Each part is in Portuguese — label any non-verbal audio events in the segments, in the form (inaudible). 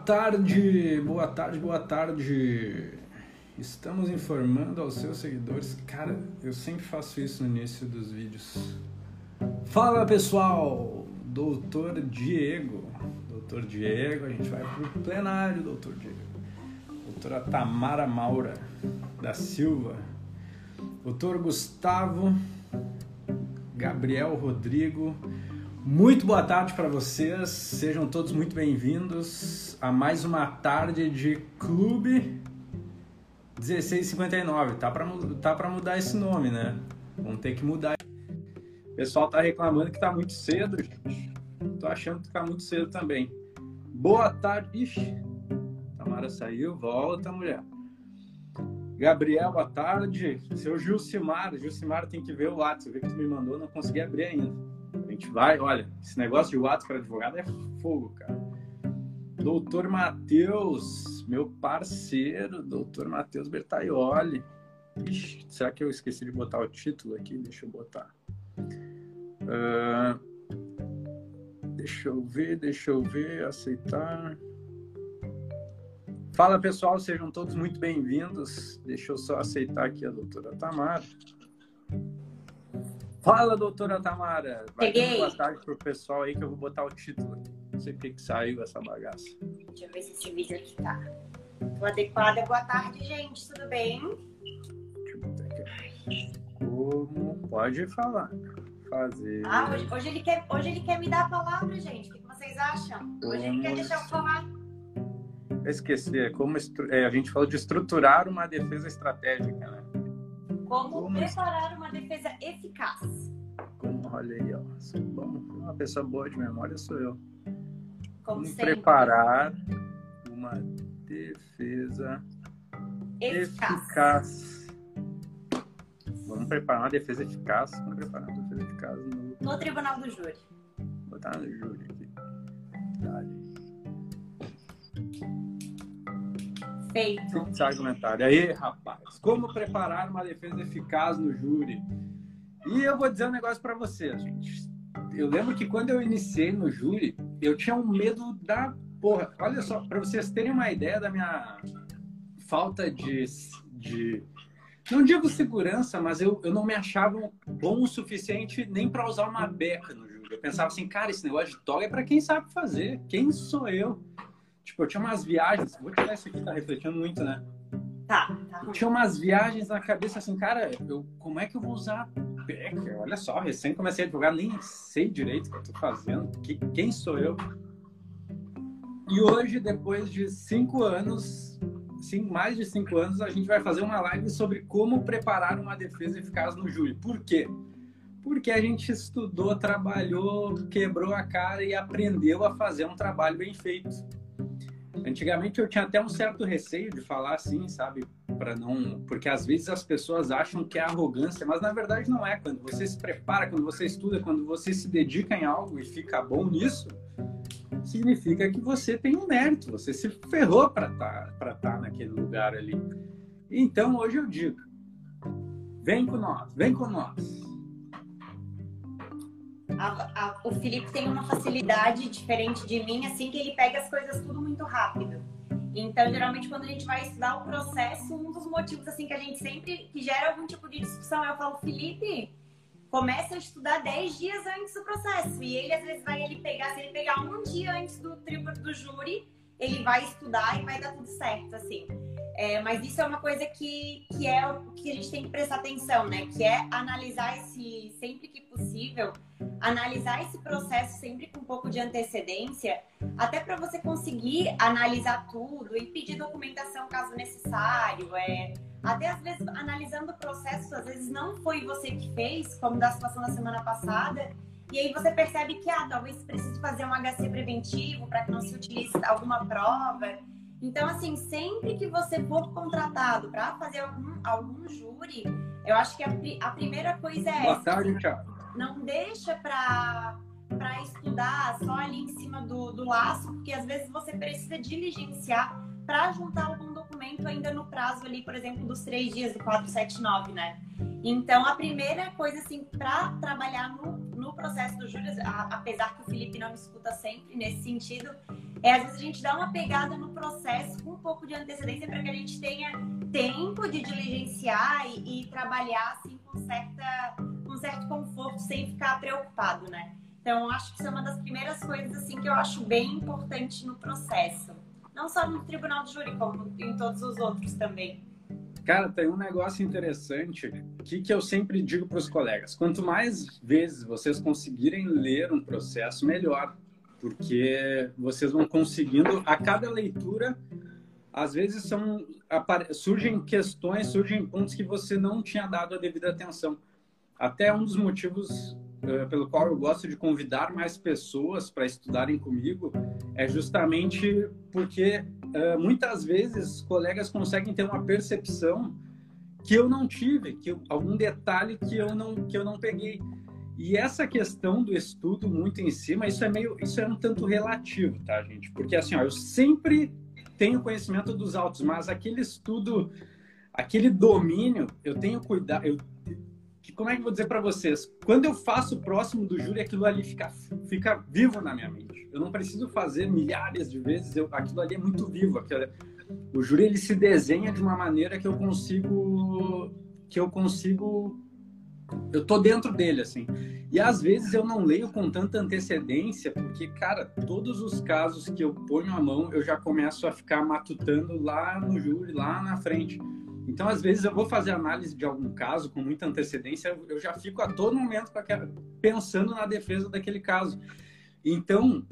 tarde, boa tarde, boa tarde. Estamos informando aos seus seguidores. Cara, eu sempre faço isso no início dos vídeos. Fala pessoal, Doutor Diego. Doutor Diego, a gente vai pro plenário, Doutor Diego. Doutora Tamara Maura da Silva. Doutor Gustavo Gabriel Rodrigo. Muito boa tarde para vocês, sejam todos muito bem-vindos a mais uma tarde de Clube 1659. Tá para tá mudar esse nome, né? Vamos ter que mudar. O pessoal tá reclamando que tá muito cedo, gente. Tô achando que tá muito cedo também. Boa tarde. Ixi, Tamara saiu, volta, mulher. Gabriel, boa tarde. Seu Gilcimar, Gilcimar tem que ver o WhatsApp, ver que tu me mandou, não consegui abrir ainda gente vai, olha, esse negócio de WhatsApp para advogado é fogo, cara. Doutor Matheus, meu parceiro, doutor Matheus Bertaioli. Ixi, será que eu esqueci de botar o título aqui? Deixa eu botar. Uh, deixa eu ver, deixa eu ver, aceitar. Fala pessoal, sejam todos muito bem-vindos. Deixa eu só aceitar aqui a doutora Tamara. Fala, doutora Tamara. Vai Peguei. boa tarde pro pessoal aí que eu vou botar o título. Não sei o que, saiu essa bagaça. Deixa eu ver se esse vídeo aqui tá. Tô adequada. Boa tarde, gente. Tudo bem? Deixa eu botar aqui. Como pode falar? Fazer. Ah, hoje, hoje ele quer, hoje ele quer me dar a palavra, gente. O que vocês acham? Hoje ele quer deixar eu falar. Eu esqueci, é como estru... é, a gente falou de estruturar uma defesa estratégica, né? Como, Como preparar uma defesa eficaz. Como, olha aí, ó. Sou bom. Uma pessoa boa de memória sou eu. Como, Como preparar uma defesa eficaz. eficaz. Vamos preparar uma defesa eficaz. Vamos preparar uma defesa eficaz no, no tribunal do júri. Vou botar no júri Feito. Fixar argumentário. Aí, rapaz, como preparar uma defesa eficaz no júri? E eu vou dizer um negócio para vocês, gente. Eu lembro que quando eu iniciei no júri, eu tinha um medo da porra. Olha só, para vocês terem uma ideia da minha falta de, de não digo segurança, mas eu, eu não me achava bom o suficiente nem para usar uma beca no júri. Eu pensava assim, cara, esse negócio de toga é para quem sabe fazer. Quem sou eu? Tipo, eu tinha umas viagens. Vou tirar isso aqui, tá refletindo muito, né? Tá, tá. Eu tinha umas viagens na cabeça assim, cara, eu, como é que eu vou usar Becker? Olha só, recém comecei a advogar, nem sei direito o que eu tô fazendo. Que, quem sou eu? E hoje, depois de cinco anos, sim, mais de cinco anos, a gente vai fazer uma live sobre como preparar uma defesa eficaz no júri. Por quê? Porque a gente estudou, trabalhou, quebrou a cara e aprendeu a fazer um trabalho bem feito. Antigamente eu tinha até um certo receio de falar assim, sabe? Para não, porque às vezes as pessoas acham que é arrogância, mas na verdade não é. Quando você se prepara, quando você estuda, quando você se dedica em algo e fica bom nisso, significa que você tem um mérito, você se ferrou para estar tá, tá naquele lugar ali. Então hoje eu digo, vem com nós, vem com nós a, a, o Felipe tem uma facilidade diferente de mim, assim, que ele pega as coisas tudo muito rápido. Então, geralmente, quando a gente vai estudar o processo, um dos motivos, assim, que a gente sempre, que gera algum tipo de discussão, eu falo, Felipe, começa a estudar 10 dias antes do processo. E ele, às vezes, vai ele pegar, se ele pegar um dia antes do tribunal do júri, ele vai estudar e vai dar tudo certo, assim. É, mas isso é uma coisa que, que é o que a gente tem que prestar atenção, né? Que é analisar esse, sempre que possível, analisar esse processo sempre com um pouco de antecedência, até para você conseguir analisar tudo e pedir documentação caso necessário. É, até às vezes analisando o processo, às vezes não foi você que fez, como da situação da semana passada, e aí você percebe que ah, talvez precise fazer um HC preventivo para que não se utilize alguma prova. Então, assim, sempre que você for contratado para fazer algum, algum júri, eu acho que a, a primeira coisa é Boa essa. tarde, tchau. Não deixa para para estudar só ali em cima do, do laço, porque às vezes você precisa diligenciar para juntar algum documento ainda no prazo ali, por exemplo, dos três dias do 479, né? Então, a primeira coisa, assim, para trabalhar no, no processo do júri, apesar que o Felipe não me escuta sempre nesse sentido, é às vezes a gente dá uma pegada no processo com um pouco de antecedência para que a gente tenha tempo de diligenciar e, e trabalhar assim com, certa, com certo conforto, sem ficar preocupado, né? Então, acho que isso é uma das primeiras coisas assim que eu acho bem importante no processo. Não só no tribunal de júri, como em todos os outros também. Cara, tem um negócio interessante que, que eu sempre digo para os colegas: quanto mais vezes vocês conseguirem ler um processo, melhor, porque vocês vão conseguindo a cada leitura. Às vezes são surgem questões, surgem pontos que você não tinha dado a devida atenção. Até um dos motivos uh, pelo qual eu gosto de convidar mais pessoas para estudarem comigo é justamente porque uh, muitas vezes colegas conseguem ter uma percepção que eu não tive, que eu, algum detalhe que eu não que eu não peguei. E essa questão do estudo muito em cima, isso é meio, isso é um tanto relativo, tá, gente? Porque assim, ó, eu sempre tenho conhecimento dos autos, mas aquele estudo, aquele domínio, eu tenho cuidado, eu como é que eu vou dizer para vocês? Quando eu faço próximo do júri, aquilo ali fica, fica vivo na minha mente. Eu não preciso fazer milhares de vezes, eu, aquilo ali é muito vivo. Aquilo, o júri ele se desenha de uma maneira que eu consigo que eu consigo eu tô dentro dele assim. E às vezes eu não leio com tanta antecedência, porque cara, todos os casos que eu ponho a mão, eu já começo a ficar matutando lá no júri, lá na frente. Então, às vezes, eu vou fazer análise de algum caso com muita antecedência, eu já fico a todo momento pensando na defesa daquele caso. Então,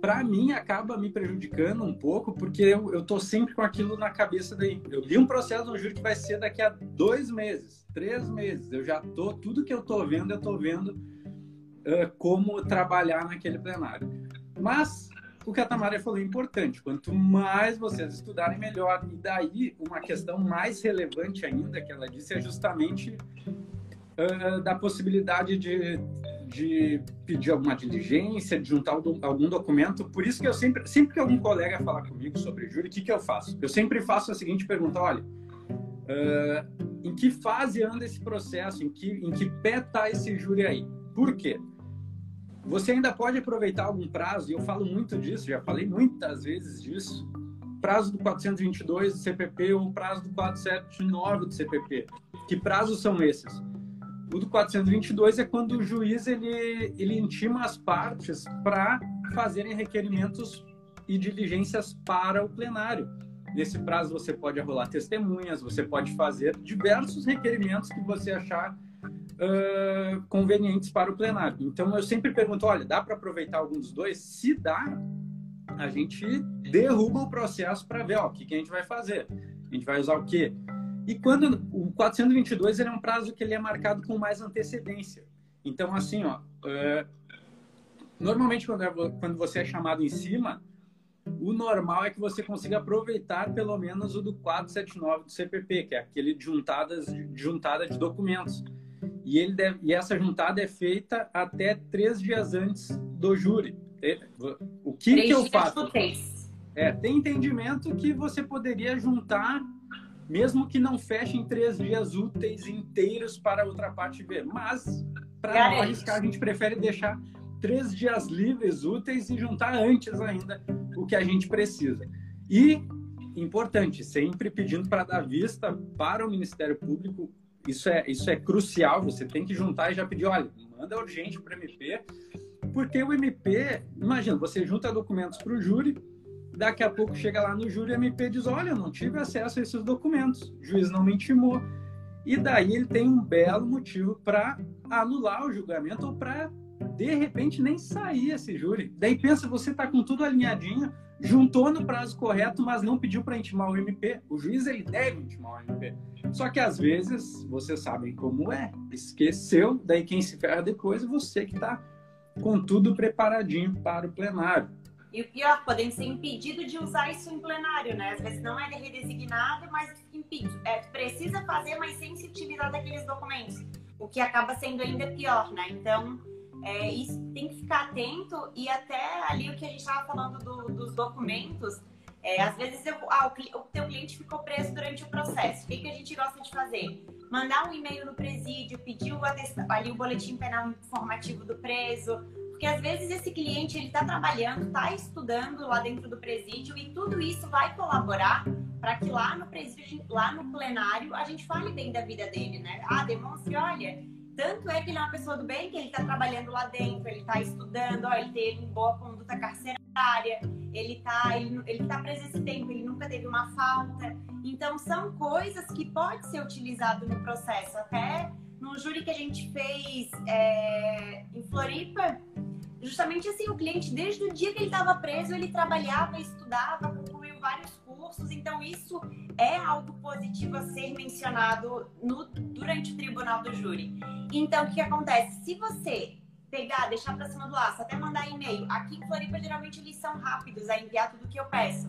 para mim, acaba me prejudicando um pouco, porque eu, eu tô sempre com aquilo na cabeça daí. Eu li um processo no júri que vai ser daqui a dois meses, três meses. Eu já tô, tudo que eu tô vendo, eu tô vendo uh, como trabalhar naquele plenário. Mas o que a Tamara falou é importante. Quanto mais vocês estudarem, melhor. E daí, uma questão mais relevante ainda que ela disse é justamente uh, da possibilidade de, de pedir alguma diligência, de juntar algum documento. Por isso que eu sempre, sempre que algum colega fala comigo sobre júri, o que, que eu faço? Eu sempre faço a seguinte pergunta: olha, uh, em que fase anda esse processo? Em que, em que pé está esse júri aí? Por quê? Você ainda pode aproveitar algum prazo, e eu falo muito disso, já falei muitas vezes disso, prazo do 422 do CPP ou prazo do 479 do CPP. Que prazos são esses? O do 422 é quando o juiz ele, ele intima as partes para fazerem requerimentos e diligências para o plenário. Nesse prazo você pode arrolar testemunhas, você pode fazer diversos requerimentos que você achar uh, convenientes para o plenário. Então, eu sempre pergunto: olha, dá para aproveitar algum dos dois? Se dá, a gente derruba o processo para ver ó, o que, que a gente vai fazer. A gente vai usar o quê? E quando o 422 ele é um prazo que ele é marcado com mais antecedência. Então, assim, ó, uh, normalmente quando, é, quando você é chamado em cima, o normal é que você consiga aproveitar pelo menos o do 479 do CPP, que é aquele de juntadas, juntada de documentos. E, ele deve, e essa juntada é feita até três dias antes do júri. O que, que eu faço? É, tem entendimento que você poderia juntar, mesmo que não feche em três dias úteis inteiros para a outra parte ver. Mas, para não arriscar, a gente prefere deixar três dias livres, úteis e juntar antes ainda o que a gente precisa. E, importante, sempre pedindo para dar vista para o Ministério Público isso é, isso é crucial, você tem que juntar e já pedir, olha, manda urgente para o MP, porque o MP, imagina, você junta documentos para o júri, daqui a pouco chega lá no júri e o MP diz, olha, eu não tive acesso a esses documentos, o juiz não me intimou. E daí ele tem um belo motivo para anular o julgamento ou para, de repente, nem sair esse júri. Daí pensa, você está com tudo alinhadinho, juntou no prazo correto, mas não pediu para intimar o MP. O juiz ele deve intimar o MP. Só que às vezes, vocês sabem como é, esqueceu, daí quem se ferra depois é você que está com tudo preparadinho para o plenário. E o pior, podem ser impedido de usar isso em plenário, né? Às vezes não é redesignado, mas impede. É, precisa fazer, mas sem se utilizar daqueles documentos. O que acaba sendo ainda pior, né? Então, é, isso tem que ficar atento e até ali o que a gente estava falando do, dos documentos, é, às vezes eu, ah, o, o teu cliente ficou preso durante o processo. O que, que a gente gosta de fazer? Mandar um e-mail no presídio, pedir o, ali o boletim penal informativo do preso, Porque às vezes esse cliente ele está trabalhando, está estudando lá dentro do presídio e tudo isso vai colaborar para que lá no presídio, lá no plenário, a gente fale bem da vida dele, né? Ah, demonstre, olha, tanto é que ele é uma pessoa do bem que ele está trabalhando lá dentro, ele está estudando, ó, ele teve boa conduta carcerária, ele está ele, ele tá preso esse tempo, ele nunca teve uma falta. Então são coisas que pode ser utilizado no processo. Até no júri que a gente fez é, em Floripa, justamente assim, o cliente, desde o dia que ele estava preso, ele trabalhava, estudava, concluiu vários cursos, então isso é algo positivo a ser mencionado no, durante o tribunal do júri. Então, o que acontece? Se você pegar, deixar para cima do laço, até mandar e-mail, aqui em Floripa, geralmente eles são rápidos a enviar tudo que eu peço.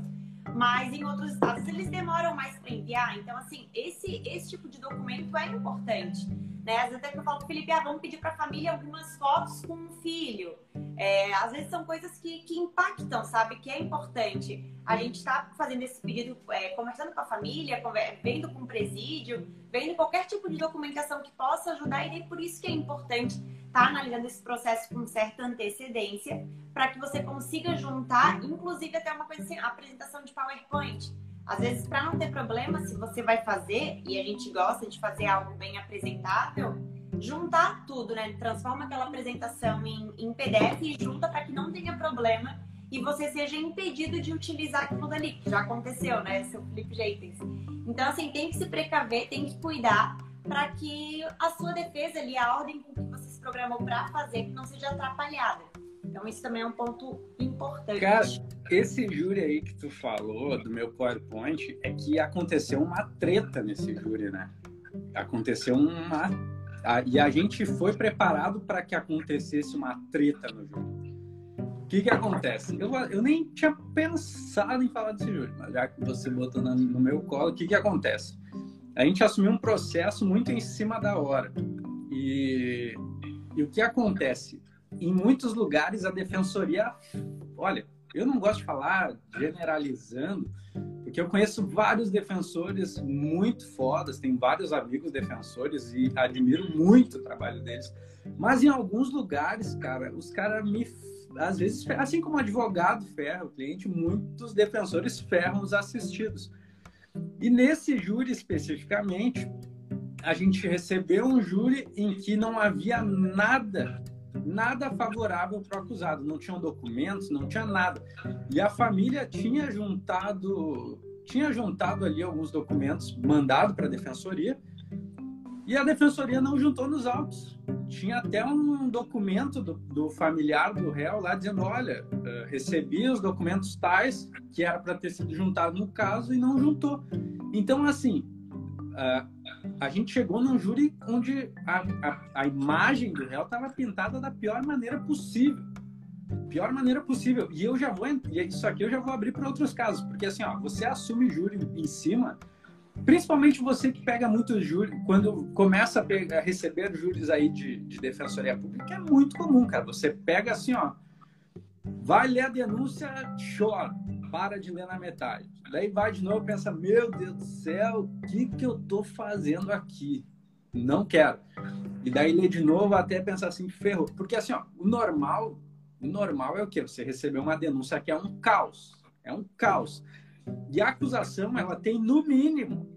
Mas em outros estados eles demoram mais para enviar. Então, assim, esse, esse tipo de documento é importante. Né? Às vezes até que eu falo pro Felipe, ah, vamos pedir para a família algumas fotos com um filho. É, às vezes são coisas que, que impactam, sabe? Que é importante. A gente está fazendo esse pedido, é, conversando com a família, vendo com o presídio, vendo qualquer tipo de documentação que possa ajudar, e é por isso que é importante estar tá analisando esse processo com certa antecedência, para que você consiga juntar, inclusive até uma coisa assim, apresentação de PowerPoint. Às vezes, para não ter problema, se você vai fazer, e a gente gosta de fazer algo bem apresentável, juntar tudo, né? Transforma aquela apresentação em, em PDF e junta para que não tenha problema e você seja impedido de utilizar aquilo dali, que já aconteceu, né, seu Felipe Jeitens. Então, assim, tem que se precaver, tem que cuidar para que a sua defesa ali, a ordem com que você se programou para fazer, não seja atrapalhada. Então, isso também é um ponto importante. Cara, esse júri aí que tu falou, do meu PowerPoint, é que aconteceu uma treta nesse júri, né? Aconteceu uma. E a gente foi preparado para que acontecesse uma treta no júri. O que, que acontece? Eu, eu nem tinha pensado em falar desse júri, mas já que você botou no, no meu colo, o que, que acontece? A gente assumiu um processo muito em cima da hora. E, e o que acontece? Em muitos lugares a defensoria, olha, eu não gosto de falar generalizando, porque eu conheço vários defensores muito fodas, tenho vários amigos defensores e admiro muito o trabalho deles. Mas em alguns lugares, cara, os caras me às vezes, assim como advogado ferra o cliente, muitos defensores ferram os assistidos. E nesse júri especificamente, a gente recebeu um júri em que não havia nada nada favorável para o acusado, não tinham documentos, não tinha nada. E a família tinha juntado, tinha juntado ali alguns documentos mandado para a defensoria, e a defensoria não juntou nos autos. Tinha até um documento do, do familiar do réu lá dizendo: olha, uh, recebi os documentos tais que era para ter sido juntado no caso e não juntou. Então, assim, uh, a gente chegou num júri onde a, a, a imagem do réu estava pintada da pior maneira possível. Pior maneira possível. E eu já vou, isso aqui eu já vou abrir para outros casos, porque assim, ó, você assume júri em cima, principalmente você que pega muito júri, quando começa a, pegar, a receber júris aí de, de defensoria pública, é muito comum, cara. Você pega assim, ó, vai ler a denúncia, chora para de ler na metade. Daí vai de novo e pensa, meu Deus do céu, o que, que eu tô fazendo aqui? Não quero. E daí lê de novo até pensar assim, ferrou. Porque assim, ó, o normal, o normal é o quê? Você receber uma denúncia que é um caos. É um caos. E a acusação, ela tem no mínimo,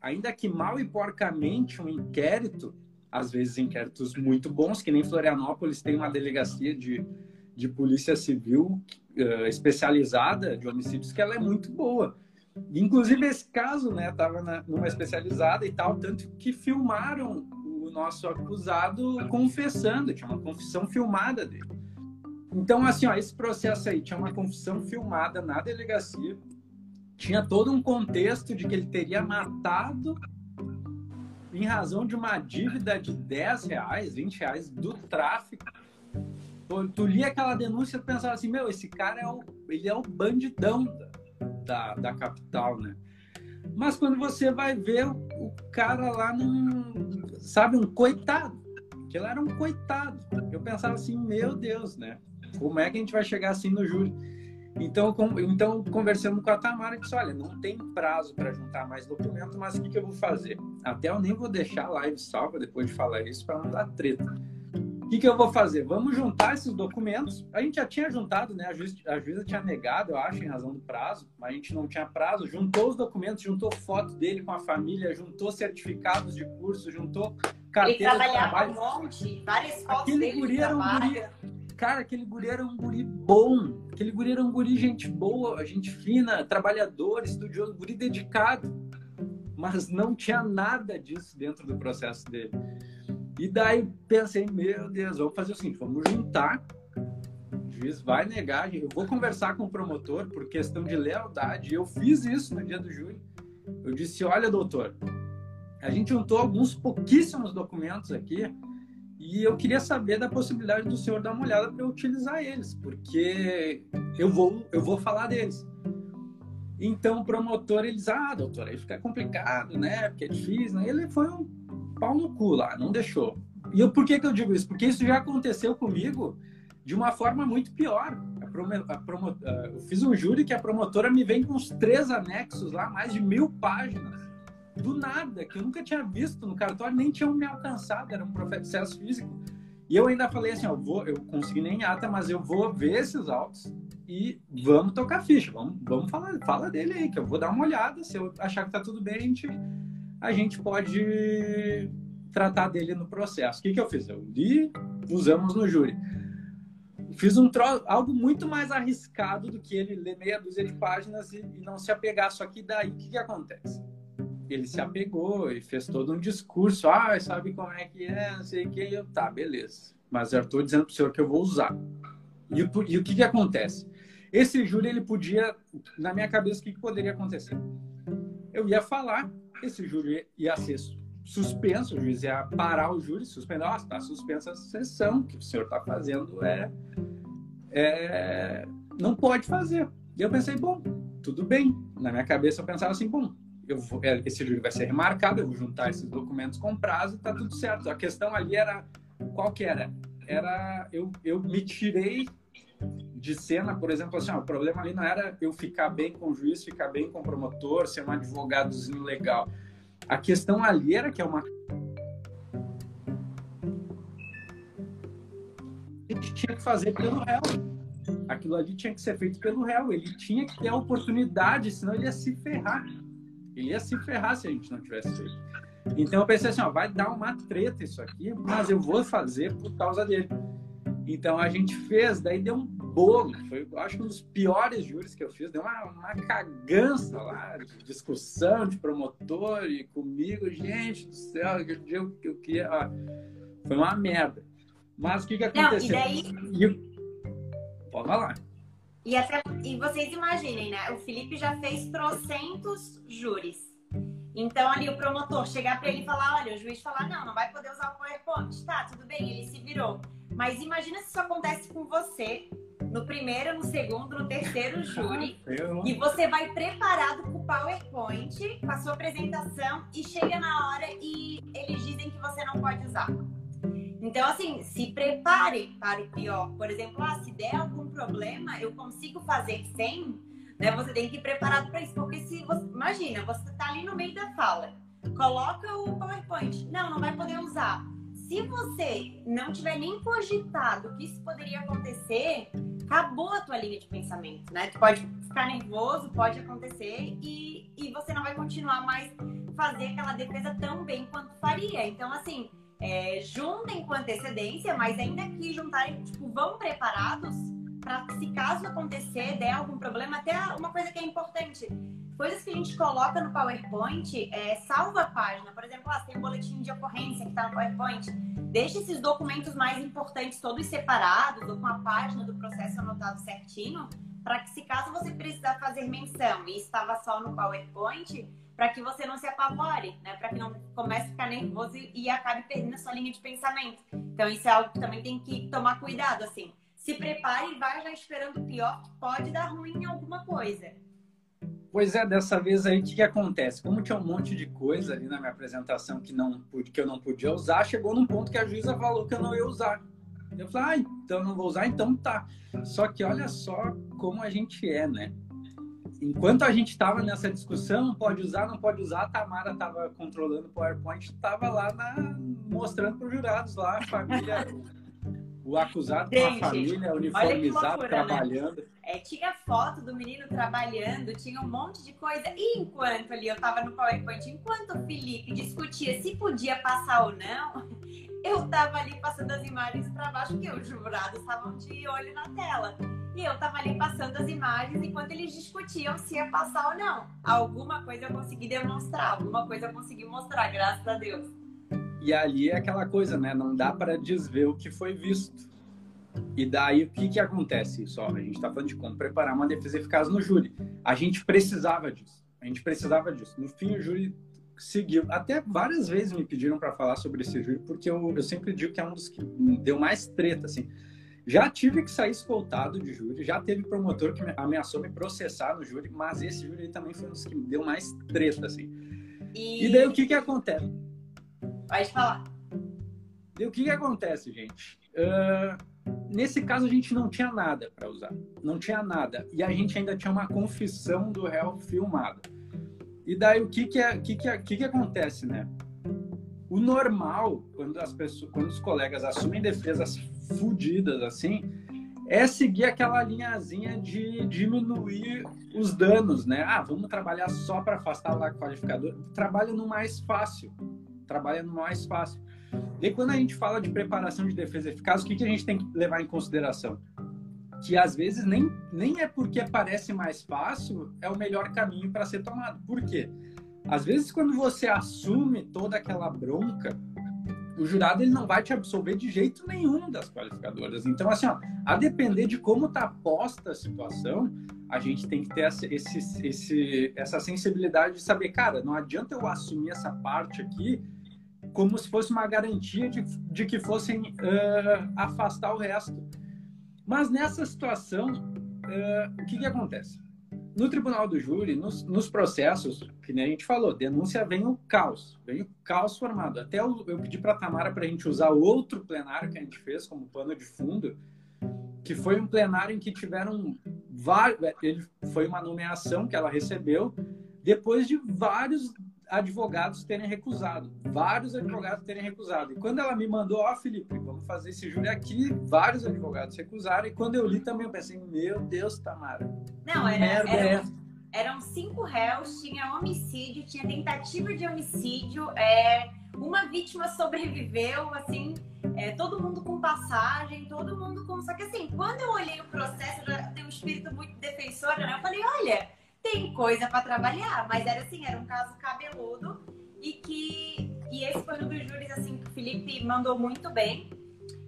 ainda que mal e porcamente, um inquérito, às vezes inquéritos muito bons, que nem Florianópolis tem uma delegacia de, de polícia civil uh, especializada de homicídios que ela é muito boa. Inclusive, esse caso, né, tava na, numa especializada e tal, tanto que filmaram o nosso acusado confessando, tinha uma confissão filmada dele. Então, assim, ó, esse processo aí tinha uma confissão filmada na delegacia, tinha todo um contexto de que ele teria matado em razão de uma dívida de 10 reais, 20 reais do tráfico tu, tu lia aquela denúncia e pensava assim, meu, esse cara é o, ele é o bandidão da, da capital, né? Mas quando você vai ver o, o cara lá num, sabe, um coitado, que ele era um coitado. Eu pensava assim, meu Deus, né? Como é que a gente vai chegar assim no júri? Então, com, então conversando com a Tamara, disse: Olha, não tem prazo para juntar mais documento, mas o que, que, eu vou fazer? Até eu nem vou deixar a live salva depois de falar isso para não dar treta que, que eu vou fazer? Vamos juntar esses documentos. A gente já tinha juntado, né? A juíza, a juíza tinha negado, eu acho, em razão do prazo, mas a gente não tinha prazo. Juntou os documentos, juntou foto dele com a família, juntou certificados de curso, juntou carteira Ele trabalhava um monte, várias fotos aquele dele guri era um guri, Cara, aquele guri era um guri bom. Aquele guri era um guri gente boa, gente fina, trabalhador, estudioso, guri dedicado. Mas não tinha nada disso dentro do processo dele. E daí pensei, meu Deus, vamos fazer o seguinte, vamos juntar. O juiz vai negar, eu vou conversar com o promotor por questão de lealdade. Eu fiz isso no dia do júri. Eu disse, olha, doutor, a gente juntou alguns pouquíssimos documentos aqui e eu queria saber da possibilidade do senhor dar uma olhada para eu utilizar eles, porque eu vou, eu vou falar deles. Então o promotor, ele diz, ah, doutor, aí fica complicado, né? Porque é difícil, né? Ele foi um pau no cu lá, não deixou. E eu, por que, que eu digo isso? Porque isso já aconteceu comigo de uma forma muito pior. A promo, a eu fiz um júri que a promotora me vem com uns três anexos lá, mais de mil páginas. Do nada, que eu nunca tinha visto no cartório, nem tinham me alcançado, era um processo físico. E eu ainda falei assim, ó, vou, eu consegui nem ata, mas eu vou ver esses autos e vamos tocar ficha, vamos, vamos falar, fala dele aí, que eu vou dar uma olhada, se eu achar que tá tudo bem, a gente a gente pode tratar dele no processo. O que, que eu fiz? Eu li, usamos no júri. Fiz um tro... algo muito mais arriscado do que ele ler meia dúzia de páginas e, e não se apegar. Só que daí, o que, que acontece? Ele se apegou e fez todo um discurso. Ah, sabe como é que é, não sei o que. Eu, tá, beleza. Mas eu estou dizendo para o senhor que eu vou usar. E, e o que, que acontece? Esse júri, ele podia, na minha cabeça, o que, que poderia acontecer? Eu ia falar esse júri ia ser suspenso, o juiz ia parar o júri, suspender, ó, está suspensa a sessão, que o senhor está fazendo é, é, não pode fazer. E eu pensei, bom, tudo bem. Na minha cabeça eu pensava assim, bom, eu vou, é, esse júri vai ser remarcado, eu vou juntar esses documentos com prazo e tá tudo certo. A questão ali era, qual que era? Era, eu, eu me tirei de cena, por exemplo, assim, ó, o problema ali não era eu ficar bem com o juiz, ficar bem com o promotor, ser um advogadozinho legal. A questão ali era que é uma. A gente tinha que fazer pelo réu. Aquilo ali tinha que ser feito pelo réu. Ele tinha que ter a oportunidade, senão ele ia se ferrar. Ele ia se ferrar se a gente não tivesse feito. Então eu pensei assim, ó, vai dar uma treta isso aqui, mas eu vou fazer por causa dele. Então a gente fez, daí deu um bolo. Foi, acho que um dos piores júris que eu fiz. Deu uma, uma cagança lá, de discussão de promotor e comigo. Gente do céu, aquele dia eu, eu. Ó, foi uma merda. Mas o que, que aconteceu? Não, e daí... E, pode falar. E, até, e vocês imaginem, né? O Felipe já fez trocentos júris. Então, ali, o promotor chegar para ele e falar: olha, o juiz falar, não, não vai poder usar o PowerPoint. Tá, tudo bem, ele se virou. Mas imagina se isso acontece com você no primeiro, no segundo, no terceiro (laughs) júri. e você vai preparado com o PowerPoint, com a sua apresentação, e chega na hora e eles dizem que você não pode usar. Então, assim, se prepare para o pior. Por exemplo, ah, se der algum problema, eu consigo fazer sem, né? Você tem que ir preparado para isso. Porque se você. Imagina, você está ali no meio da fala, coloca o PowerPoint. Não, não vai poder usar se você não tiver nem cogitado que isso poderia acontecer, acabou a tua linha de pensamento, né? Tu pode ficar nervoso, pode acontecer e, e você não vai continuar mais fazer aquela defesa tão bem quanto faria. Então, assim, é, juntem com antecedência, mas ainda que juntarem, tipo, vão preparados para se caso acontecer, der algum problema, até uma coisa que é importante, coisas que a gente coloca no PowerPoint, é, salva a página. Por exemplo, ah, tem um boletim de ocorrência que está no PowerPoint. Deixe esses documentos mais importantes todos separados ou com a página do processo anotado certinho, para que se caso você precisar fazer menção e estava só no PowerPoint, para que você não se apavore, né? Para que não comece a ficar nervoso e, acabe perdendo a sua linha de pensamento. Então isso é algo que também tem que tomar cuidado, assim. Se prepare e vai já esperando o pior, que pode dar ruim em alguma coisa. Pois é, dessa vez aí, o que, que acontece? Como tinha um monte de coisa ali na minha apresentação que, não, que eu não podia usar, chegou num ponto que a juíza falou que eu não ia usar. Eu falei, ah, então não vou usar, então tá. Só que olha só como a gente é, né? Enquanto a gente estava nessa discussão, pode usar, não pode usar, a Tamara estava controlando o PowerPoint, estava lá na, mostrando para os jurados lá, a família o acusado com a família uniformizado, loucura, né? trabalhando. Né? É, tinha foto do menino trabalhando, tinha um monte de coisa. E enquanto ali eu tava no PowerPoint, enquanto o Felipe discutia se podia passar ou não, (laughs) eu tava ali passando as imagens para baixo, porque os jurados estavam de olho na tela. E eu tava ali passando as imagens enquanto eles discutiam se ia passar ou não. Alguma coisa eu consegui demonstrar, alguma coisa eu consegui mostrar, graças a Deus. E ali é aquela coisa, né? Não dá para desver o que foi visto. E daí o que que acontece? Só a gente está falando de como preparar uma defesa eficaz no júri. A gente precisava disso. A gente precisava disso. No fim, o júri seguiu. Até várias vezes me pediram para falar sobre esse júri, porque eu, eu sempre digo que é um dos que deu mais treta, assim. Já tive que sair escoltado de júri, já teve promotor que ameaçou me processar no júri, mas esse júri também foi um dos que deu mais treta, assim. E, e daí o que que acontece? Pode falar. E o que, que acontece, gente? Uh, nesse caso, a gente não tinha nada para usar. Não tinha nada. E a gente ainda tinha uma confissão do réu filmada. E daí, o que, que, é, que, que, é, que, que acontece, né? O normal, quando, as pessoas, quando os colegas assumem defesas fodidas assim, é seguir aquela linhazinha de diminuir os danos, né? Ah, vamos trabalhar só para afastar o qualificador. Trabalha no mais fácil trabalha no mais fácil. E quando a gente fala de preparação de defesa eficaz, o que, que a gente tem que levar em consideração? Que às vezes nem, nem é porque parece mais fácil, é o melhor caminho para ser tomado. Por quê? Às vezes, quando você assume toda aquela bronca, o jurado ele não vai te absolver de jeito nenhum das qualificadoras. Então, assim, ó, a depender de como está posta a situação, a gente tem que ter essa, esse, esse, essa sensibilidade de saber, cara, não adianta eu assumir essa parte aqui como se fosse uma garantia de, de que fossem uh, afastar o resto. Mas nessa situação, uh, o que, que acontece? No tribunal do júri, nos, nos, processos, que nem a gente falou, denúncia vem o caos, vem o caos formado. Até eu, eu pedi para a Tamara para a gente usar outro plenário que a gente fez como pano de fundo, que foi um plenário em que tiveram vários. Ele foi uma nomeação que ela recebeu depois de vários advogados terem recusado, vários advogados terem recusado. E quando ela me mandou, ó, oh, Felipe, vamos fazer esse júri aqui, vários advogados recusaram. E quando eu li também, eu pensei, meu Deus, Tamara. Não, era, merda era, é eram cinco réus, tinha homicídio, tinha tentativa de homicídio, é, uma vítima sobreviveu, assim, é, todo mundo com passagem, todo mundo com. Só que assim, quando eu olhei o processo, eu já tenho um espírito muito defensor, né? Eu falei, olha tem coisa para trabalhar, mas era assim, era um caso cabeludo e que e esse foi um dos júris assim que o Felipe mandou muito bem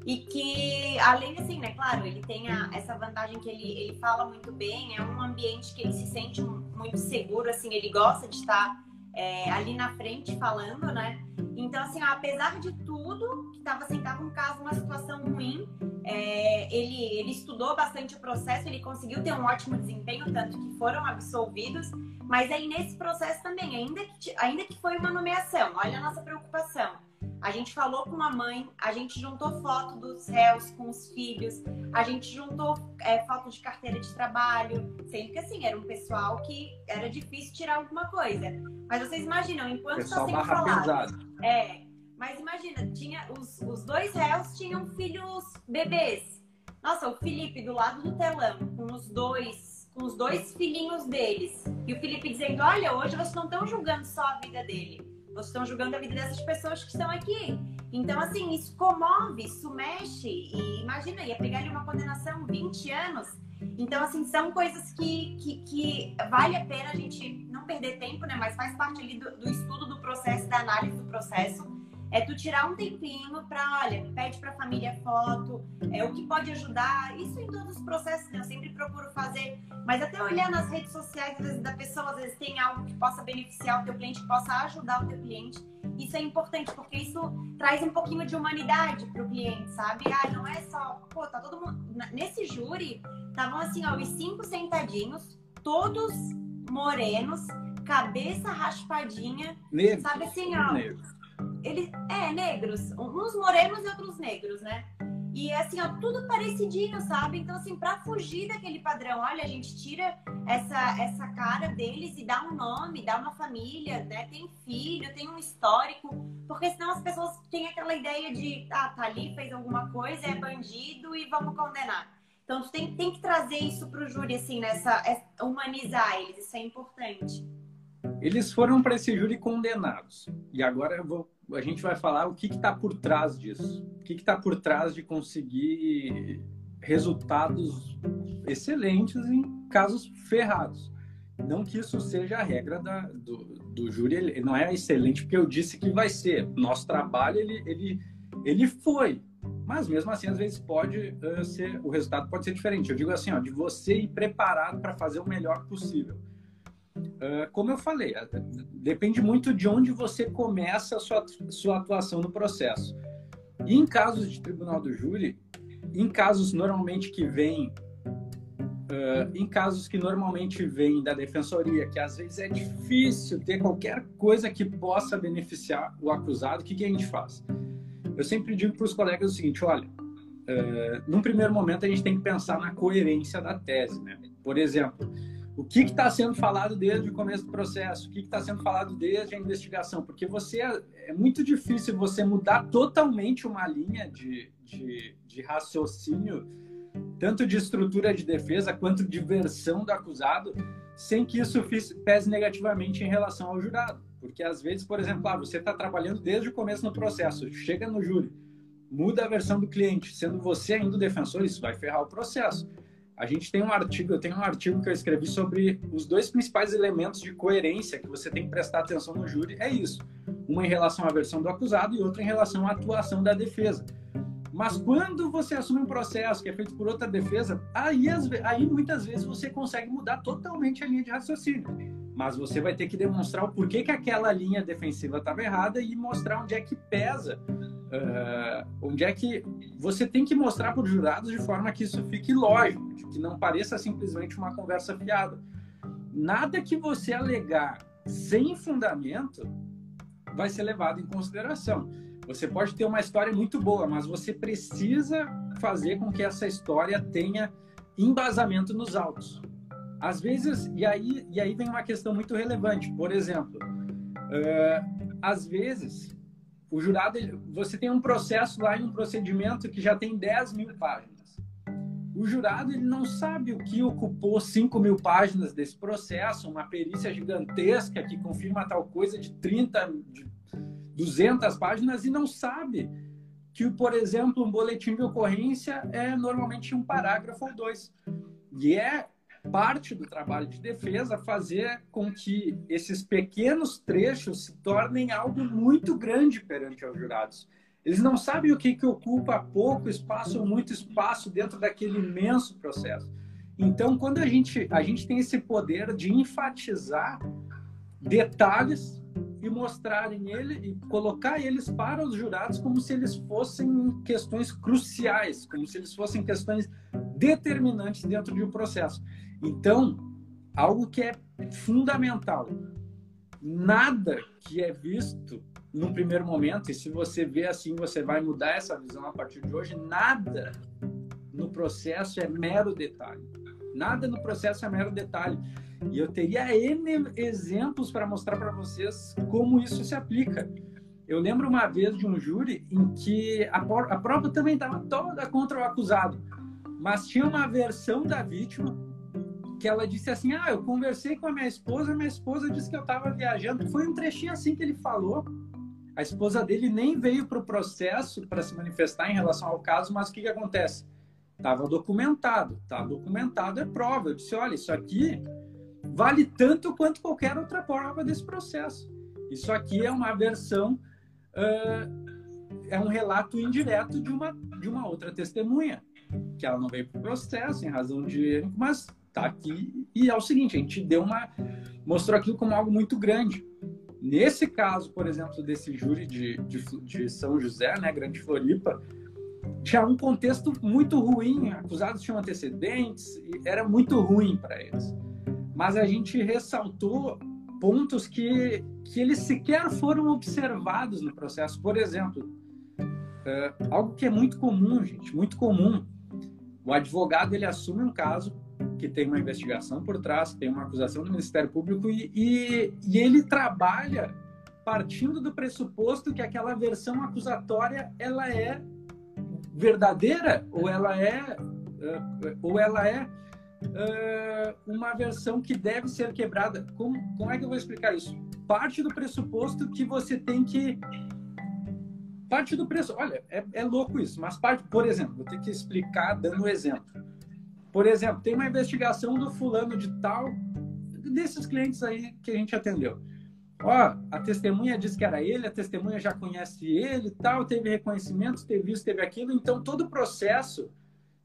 e que além assim, né, claro, ele tem a, essa vantagem que ele, ele fala muito bem, é um ambiente que ele se sente muito seguro, assim, ele gosta de estar é, ali na frente falando, né? Então, assim, apesar de tudo, que estava assim, tava um caso, uma situação ruim, é, ele, ele estudou bastante o processo, ele conseguiu ter um ótimo desempenho, tanto que foram absolvidos, mas aí nesse processo também, ainda que, ainda que foi uma nomeação, olha a nossa preocupação. A gente falou com a mãe, a gente juntou foto dos réus com os filhos, a gente juntou é, foto de carteira de trabalho, sendo que assim, era um pessoal que era difícil tirar alguma coisa. Mas vocês imaginam, enquanto está sendo falado. É, mas imagina, tinha os, os dois réus tinham filhos bebês. Nossa, o Felipe do lado do telão, com os dois, com os dois filhinhos deles. E o Felipe dizendo: Olha, hoje vocês não estão julgando só a vida dele, vocês estão julgando a vida dessas pessoas que estão aqui. Então, assim, isso comove, isso mexe. E imagina, ia pegar ali uma condenação 20 anos. Então, assim, são coisas que, que, que, vale a pena a gente não perder tempo, né? Mas faz parte ali do, do estudo do processo, da análise do processo é tu tirar um tempinho para, olha, pede para a família foto, é o que pode ajudar. Isso em todos os processos, né? Eu sempre procuro fazer, mas até olhar nas redes sociais às vezes, da pessoa, às vezes tem algo que possa beneficiar o teu cliente, que possa ajudar o teu cliente. Isso é importante porque isso traz um pouquinho de humanidade para o cliente, sabe? Ah, não é só, pô, tá todo mundo nesse júri, estavam assim, ó, os cinco sentadinhos, todos morenos, cabeça raspadinha, Negros. sabe assim, ó. Negros eles, é, negros, uns morenos e outros negros, né? E, assim, ó, tudo parecidinho, sabe? Então, assim, para fugir daquele padrão, olha, a gente tira essa, essa cara deles e dá um nome, dá uma família, né? Tem filho, tem um histórico, porque senão as pessoas têm aquela ideia de, ah, tá ali, fez alguma coisa, é bandido e vamos condenar. Então, tu tem, tem que trazer isso pro júri, assim, nessa, humanizar eles, isso é importante. Eles foram para esse júri condenados. E agora eu vou a gente vai falar o que está por trás disso. O que está por trás de conseguir resultados excelentes em casos ferrados. Não que isso seja a regra da, do, do júri, ele não é excelente porque eu disse que vai ser. Nosso trabalho, ele, ele, ele foi. Mas mesmo assim, às vezes pode uh, ser, o resultado pode ser diferente. Eu digo assim, ó, de você ir preparado para fazer o melhor possível. Uh, como eu falei, depende muito de onde você começa a sua, sua atuação no processo. E em casos de tribunal do júri, em casos normalmente que vêm, uh, em casos que normalmente vêm da defensoria, que às vezes é difícil ter qualquer coisa que possa beneficiar o acusado, o que, que a gente faz? Eu sempre digo para os colegas o seguinte: olha, uh, num primeiro momento a gente tem que pensar na coerência da tese, né? Por exemplo o que está sendo falado desde o começo do processo, o que está sendo falado desde a investigação, porque você é muito difícil você mudar totalmente uma linha de, de, de raciocínio, tanto de estrutura de defesa quanto de versão do acusado, sem que isso pese negativamente em relação ao jurado. Porque às vezes, por exemplo, ah, você está trabalhando desde o começo no processo, chega no júri, muda a versão do cliente, sendo você ainda o defensor, isso vai ferrar o processo. A gente tem um artigo, eu tenho um artigo que eu escrevi sobre os dois principais elementos de coerência que você tem que prestar atenção no júri. É isso. Uma em relação à versão do acusado e outra em relação à atuação da defesa. Mas quando você assume um processo que é feito por outra defesa, aí, aí muitas vezes você consegue mudar totalmente a linha de raciocínio. Mas você vai ter que demonstrar o porquê que aquela linha defensiva estava errada e mostrar onde é que pesa Uh, onde é que você tem que mostrar para os jurados de forma que isso fique lógico, que não pareça simplesmente uma conversa fiada. Nada que você alegar sem fundamento vai ser levado em consideração. Você pode ter uma história muito boa, mas você precisa fazer com que essa história tenha embasamento nos autos. Às vezes, e aí, e aí vem uma questão muito relevante. Por exemplo, uh, às vezes o jurado, você tem um processo lá em um procedimento que já tem 10 mil páginas. O jurado ele não sabe o que ocupou 5 mil páginas desse processo, uma perícia gigantesca que confirma tal coisa de 30, de 200 páginas e não sabe que, por exemplo, um boletim de ocorrência é normalmente um parágrafo ou dois. E é parte do trabalho de defesa fazer com que esses pequenos trechos se tornem algo muito grande perante os jurados. Eles não sabem o que, que ocupa pouco espaço ou muito espaço dentro daquele imenso processo. Então, quando a gente, a gente tem esse poder de enfatizar detalhes e mostrarem ele e colocar eles para os jurados como se eles fossem questões cruciais, como se eles fossem questões determinantes dentro de um processo. Então, algo que é fundamental. Nada que é visto num primeiro momento, e se você vê assim, você vai mudar essa visão a partir de hoje, nada no processo é mero detalhe. Nada no processo é mero detalhe. E eu teria N exemplos para mostrar para vocês como isso se aplica. Eu lembro uma vez de um júri em que a, a prova também estava toda contra o acusado, mas tinha uma versão da vítima que ela disse assim: Ah, eu conversei com a minha esposa, minha esposa disse que eu estava viajando. Foi um trechinho assim que ele falou. A esposa dele nem veio para o processo para se manifestar em relação ao caso, mas o que, que acontece? Estava documentado. Tá documentado é prova. Eu disse: olha, isso aqui vale tanto quanto qualquer outra prova desse processo. Isso aqui é uma versão, uh, é um relato indireto de uma, de uma outra testemunha, que ela não veio para o processo em razão de. Mas tá aqui. E é o seguinte, a gente deu uma. mostrou aquilo como algo muito grande. Nesse caso, por exemplo, desse júri de, de, de São José, né, Grande Floripa, tinha um contexto muito ruim, acusados tinham antecedentes, era muito ruim para eles. Mas a gente ressaltou pontos que, que eles sequer foram observados no processo. Por exemplo, uh, algo que é muito comum, gente, muito comum. O advogado ele assume um caso que tem uma investigação por trás, tem uma acusação do Ministério Público e, e, e ele trabalha partindo do pressuposto que aquela versão acusatória ela é verdadeira ou ela é uh, ou ela é uh, uma versão que deve ser quebrada. Como, como é que eu vou explicar isso? Parte do pressuposto que você tem que parte do preço. Olha, é, é louco isso, mas parte, por exemplo, vou ter que explicar dando um exemplo. Por exemplo, tem uma investigação do fulano de tal, desses clientes aí que a gente atendeu. Ó, a testemunha disse que era ele, a testemunha já conhece ele tal, teve reconhecimento, teve isso, teve aquilo. Então, todo o processo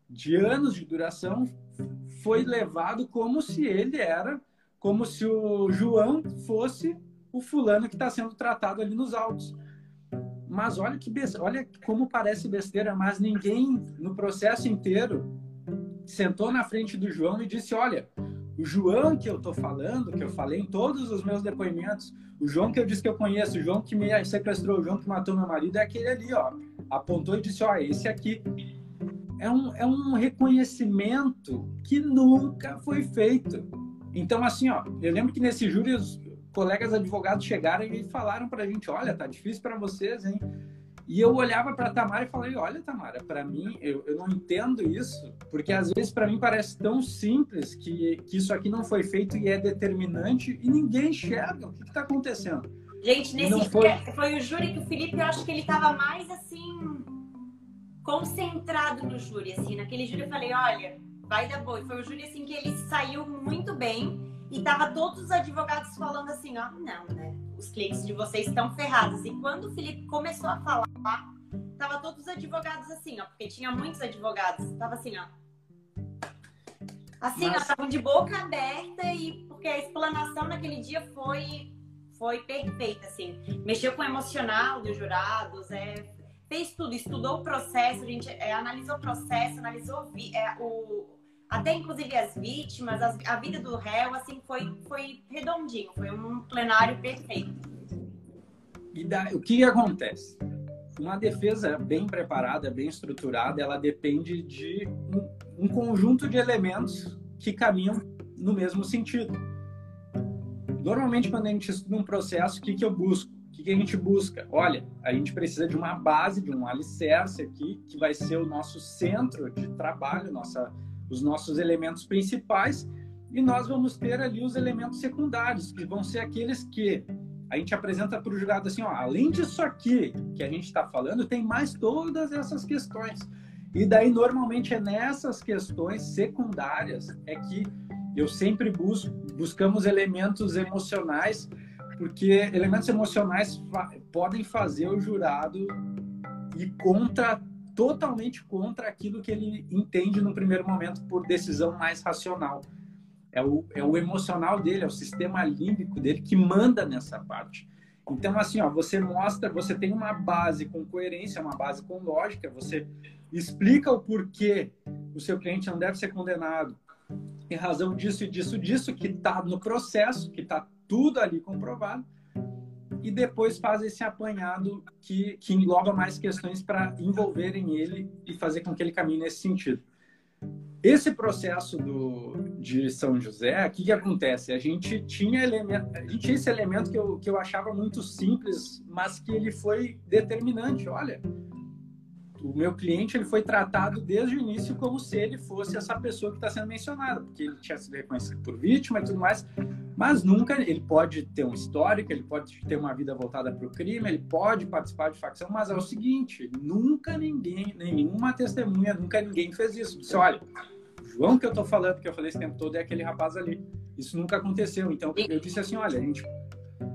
de anos de duração foi levado como se ele era, como se o João fosse o fulano que está sendo tratado ali nos autos. Mas olha que olha como parece besteira, mas ninguém no processo inteiro sentou na frente do João e disse: Olha, o João que eu estou falando, que eu falei em todos os meus depoimentos, o João que eu disse que eu conheço, o João que me sequestrou, o João que matou meu marido, é aquele ali, ó. Apontou e disse: Ó, esse aqui. É um, é um reconhecimento que nunca foi feito. Então, assim, ó, eu lembro que nesse júri os colegas advogados chegaram e falaram para a gente: Olha, tá difícil para vocês, hein? E eu olhava para Tamara e falei: Olha, Tamara, para mim, eu, eu não entendo isso, porque às vezes para mim parece tão simples que, que isso aqui não foi feito e é determinante e ninguém enxerga o que está acontecendo. Gente, nesse foi... foi o júri que o Felipe, eu acho que ele estava mais assim, concentrado no júri, assim. Naquele júri eu falei: Olha, vai dar boa. E foi o júri assim que ele saiu muito bem e tava todos os advogados falando assim: Ó, não, né? Os clientes de vocês estão ferrados. E quando o Felipe começou a falar, tava todos os advogados assim, ó, porque tinha muitos advogados, tava assim, ó. Assim, Mas... ó, estavam de boca aberta e porque a explanação naquele dia foi foi perfeita, assim. Mexeu com o emocional dos jurados, é, fez tudo, estudou o processo, a gente é, analisou o processo, analisou é, o, até inclusive as vítimas, as, a vida do réu, assim, foi, foi redondinho, foi um plenário perfeito. E da, o que acontece? Uma defesa bem preparada, bem estruturada, ela depende de um, um conjunto de elementos que caminham no mesmo sentido. Normalmente, quando a gente estuda um processo, o que, que eu busco? O que, que a gente busca? Olha, a gente precisa de uma base, de um alicerce aqui, que vai ser o nosso centro de trabalho, nossa os nossos elementos principais e nós vamos ter ali os elementos secundários, que vão ser aqueles que a gente apresenta para o jurado assim, ó, além disso aqui que a gente está falando, tem mais todas essas questões. E daí, normalmente, é nessas questões secundárias é que eu sempre busco, buscamos elementos emocionais, porque elementos emocionais fa podem fazer o jurado ir contra totalmente contra aquilo que ele entende no primeiro momento por decisão mais racional. É o, é o emocional dele, é o sistema límbico dele que manda nessa parte. Então, assim, ó, você mostra, você tem uma base com coerência, uma base com lógica, você explica o porquê o seu cliente não deve ser condenado em razão disso e disso, disso, que está no processo, que está tudo ali comprovado e depois faz esse apanhado que, que engloba mais questões para envolverem ele e fazer com que ele caminhe nesse sentido. Esse processo do, de São José, o que, que acontece? A gente tinha elemento, a gente tinha esse elemento que eu, que eu achava muito simples, mas que ele foi determinante. Olha, o meu cliente ele foi tratado desde o início como se ele fosse essa pessoa que está sendo mencionada, porque ele tinha sido reconhecido por vítima e tudo mais, mas nunca ele pode ter um histórico, ele pode ter uma vida voltada para o crime, ele pode participar de facção, mas é o seguinte, nunca ninguém, nenhuma testemunha, nunca ninguém fez isso. Disse, olha, João que eu estou falando, que eu falei esse tempo todo, é aquele rapaz ali. Isso nunca aconteceu. Então eu disse assim, olha, a gente,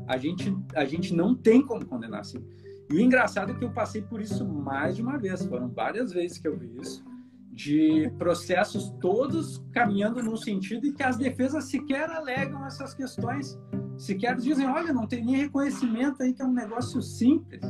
a gente, a gente não tem como condenar assim. E o engraçado é que eu passei por isso mais de uma vez, foram várias vezes que eu vi isso, de processos todos caminhando num sentido e que as defesas sequer alegam essas questões, sequer dizem, olha, não tem nem reconhecimento aí que é um negócio simples.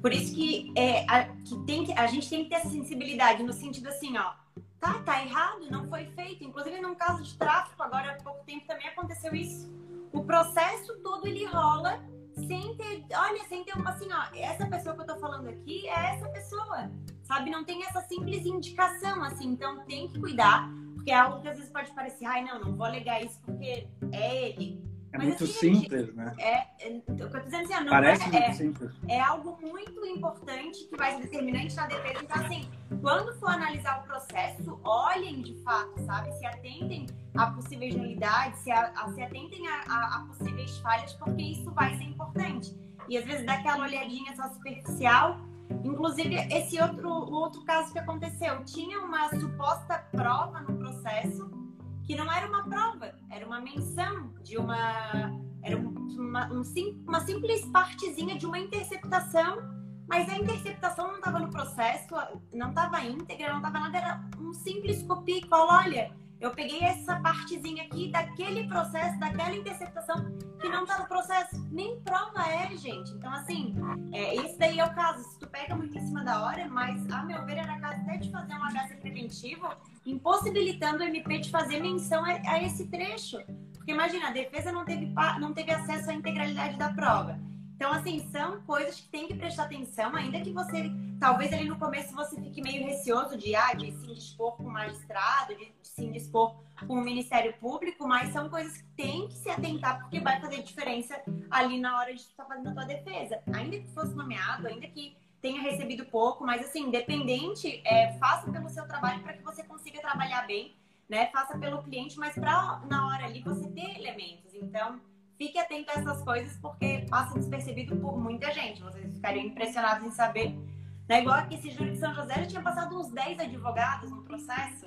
Por isso que, é, a, que, tem que a gente tem que ter sensibilidade no sentido assim, ó, tá, tá errado, não foi feito. Inclusive num caso de tráfico, agora há pouco tempo também aconteceu isso. O processo todo ele rola sem ter, olha, sem ter uma assim, ó, essa pessoa que eu tô falando aqui é essa pessoa, sabe? Não tem essa simples indicação, assim, então tem que cuidar, porque é algo que às vezes pode parecer, ai, não, não vou alegar isso porque é ele. É Mas, muito assim, simples, gente, né? É, é, eu tô dizendo assim, não Parece é, muito é, simples. É algo muito importante que vai ser determinante na defesa. Então, assim, quando for analisar o processo, olhem de fato, sabe? Se atentem a possíveis nulidades, se, a, a, se atentem a, a, a, possíveis falhas, porque isso vai ser importante. E às vezes dá aquela olhadinha só superficial. Inclusive, esse outro, outro caso que aconteceu, tinha uma suposta prova no processo que não era uma prova, era uma menção de uma. Era uma, um, uma simples partezinha de uma interceptação, mas a interceptação não estava no processo, não estava íntegra, não estava nada, era um simples copia e cola. Olha, eu peguei essa partezinha aqui daquele processo, daquela interceptação que não tá no processo. Nem prova é, gente. Então, assim, é, esse daí é o caso. Pega muito em cima da hora, mas, a meu ver, era caso até de fazer um HC preventivo, impossibilitando o MP de fazer menção a, a esse trecho. Porque imagina, a defesa não teve, não teve acesso à integralidade da prova. Então, assim, são coisas que tem que prestar atenção, ainda que você, talvez ali no começo você fique meio receoso de, ah, de se indispor com o magistrado, de, de se indispor com o Ministério Público, mas são coisas que tem que se atentar, porque vai fazer diferença ali na hora de estar fazendo a tua defesa. Ainda que fosse nomeado, ainda que tenha recebido pouco, mas assim, independente, é, faça pelo seu trabalho para que você consiga trabalhar bem, né? Faça pelo cliente, mas para na hora ali você ter elementos. Então, fique atento a essas coisas porque passa despercebido por muita gente. Vocês ficariam impressionados em saber. Né? Igual aqui, esse júri de São José já tinha passado uns 10 advogados no processo.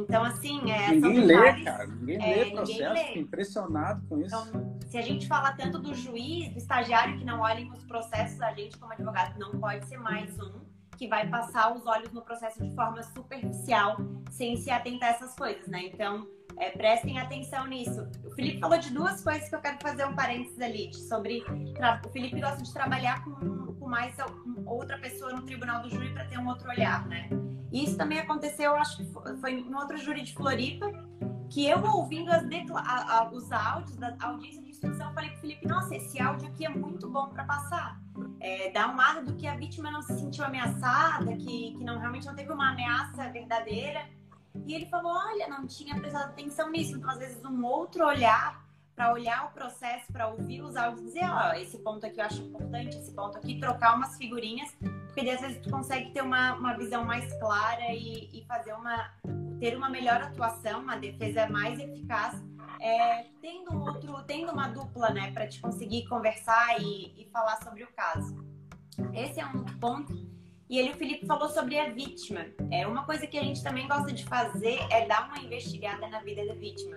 Então, assim, é, ninguém lê, cara. Ninguém é, lê processo. Lê. impressionado com isso. Então, se a gente fala tanto do juiz, do estagiário que não olhem os processos, a gente, como advogado, não pode ser mais um que vai passar os olhos no processo de forma superficial, sem se atentar a essas coisas, né? Então, é, prestem atenção nisso. O Felipe falou de duas coisas que eu quero fazer um parênteses ali, sobre o Felipe gosta de trabalhar com, com mais outra pessoa no tribunal do júri para ter um outro olhar, né? Isso também aconteceu, acho que foi no outro júri de Floripa, que eu ouvindo a, a, os áudios da audiência de instrução, falei pro Felipe, nossa, esse áudio aqui é muito bom para passar. É, dá um ar do que a vítima não se sentiu ameaçada, que, que não realmente não teve uma ameaça verdadeira. E ele falou: olha, não tinha prestado atenção nisso. Então, às vezes, um outro olhar para olhar o processo, para ouvir os áudios e dizer: ó, oh, esse ponto aqui eu acho importante, esse ponto aqui, trocar umas figurinhas, porque às vezes tu consegue ter uma, uma visão mais clara e, e fazer uma. ter uma melhor atuação, uma defesa mais eficaz. É, tendo outro, tendo uma dupla, né, para te conseguir conversar e, e falar sobre o caso. Esse é um ponto e ele, o Felipe, falou sobre a vítima. É uma coisa que a gente também gosta de fazer é dar uma investigada na vida da vítima.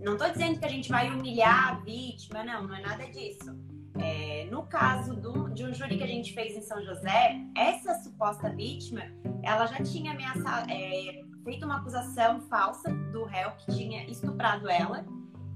Não estou dizendo que a gente vai humilhar a vítima, não, não é nada disso. É, no caso do, de um júri que a gente fez em São José, essa suposta vítima, ela já tinha ameaçado, é, feito uma acusação falsa do réu que tinha estuprado ela.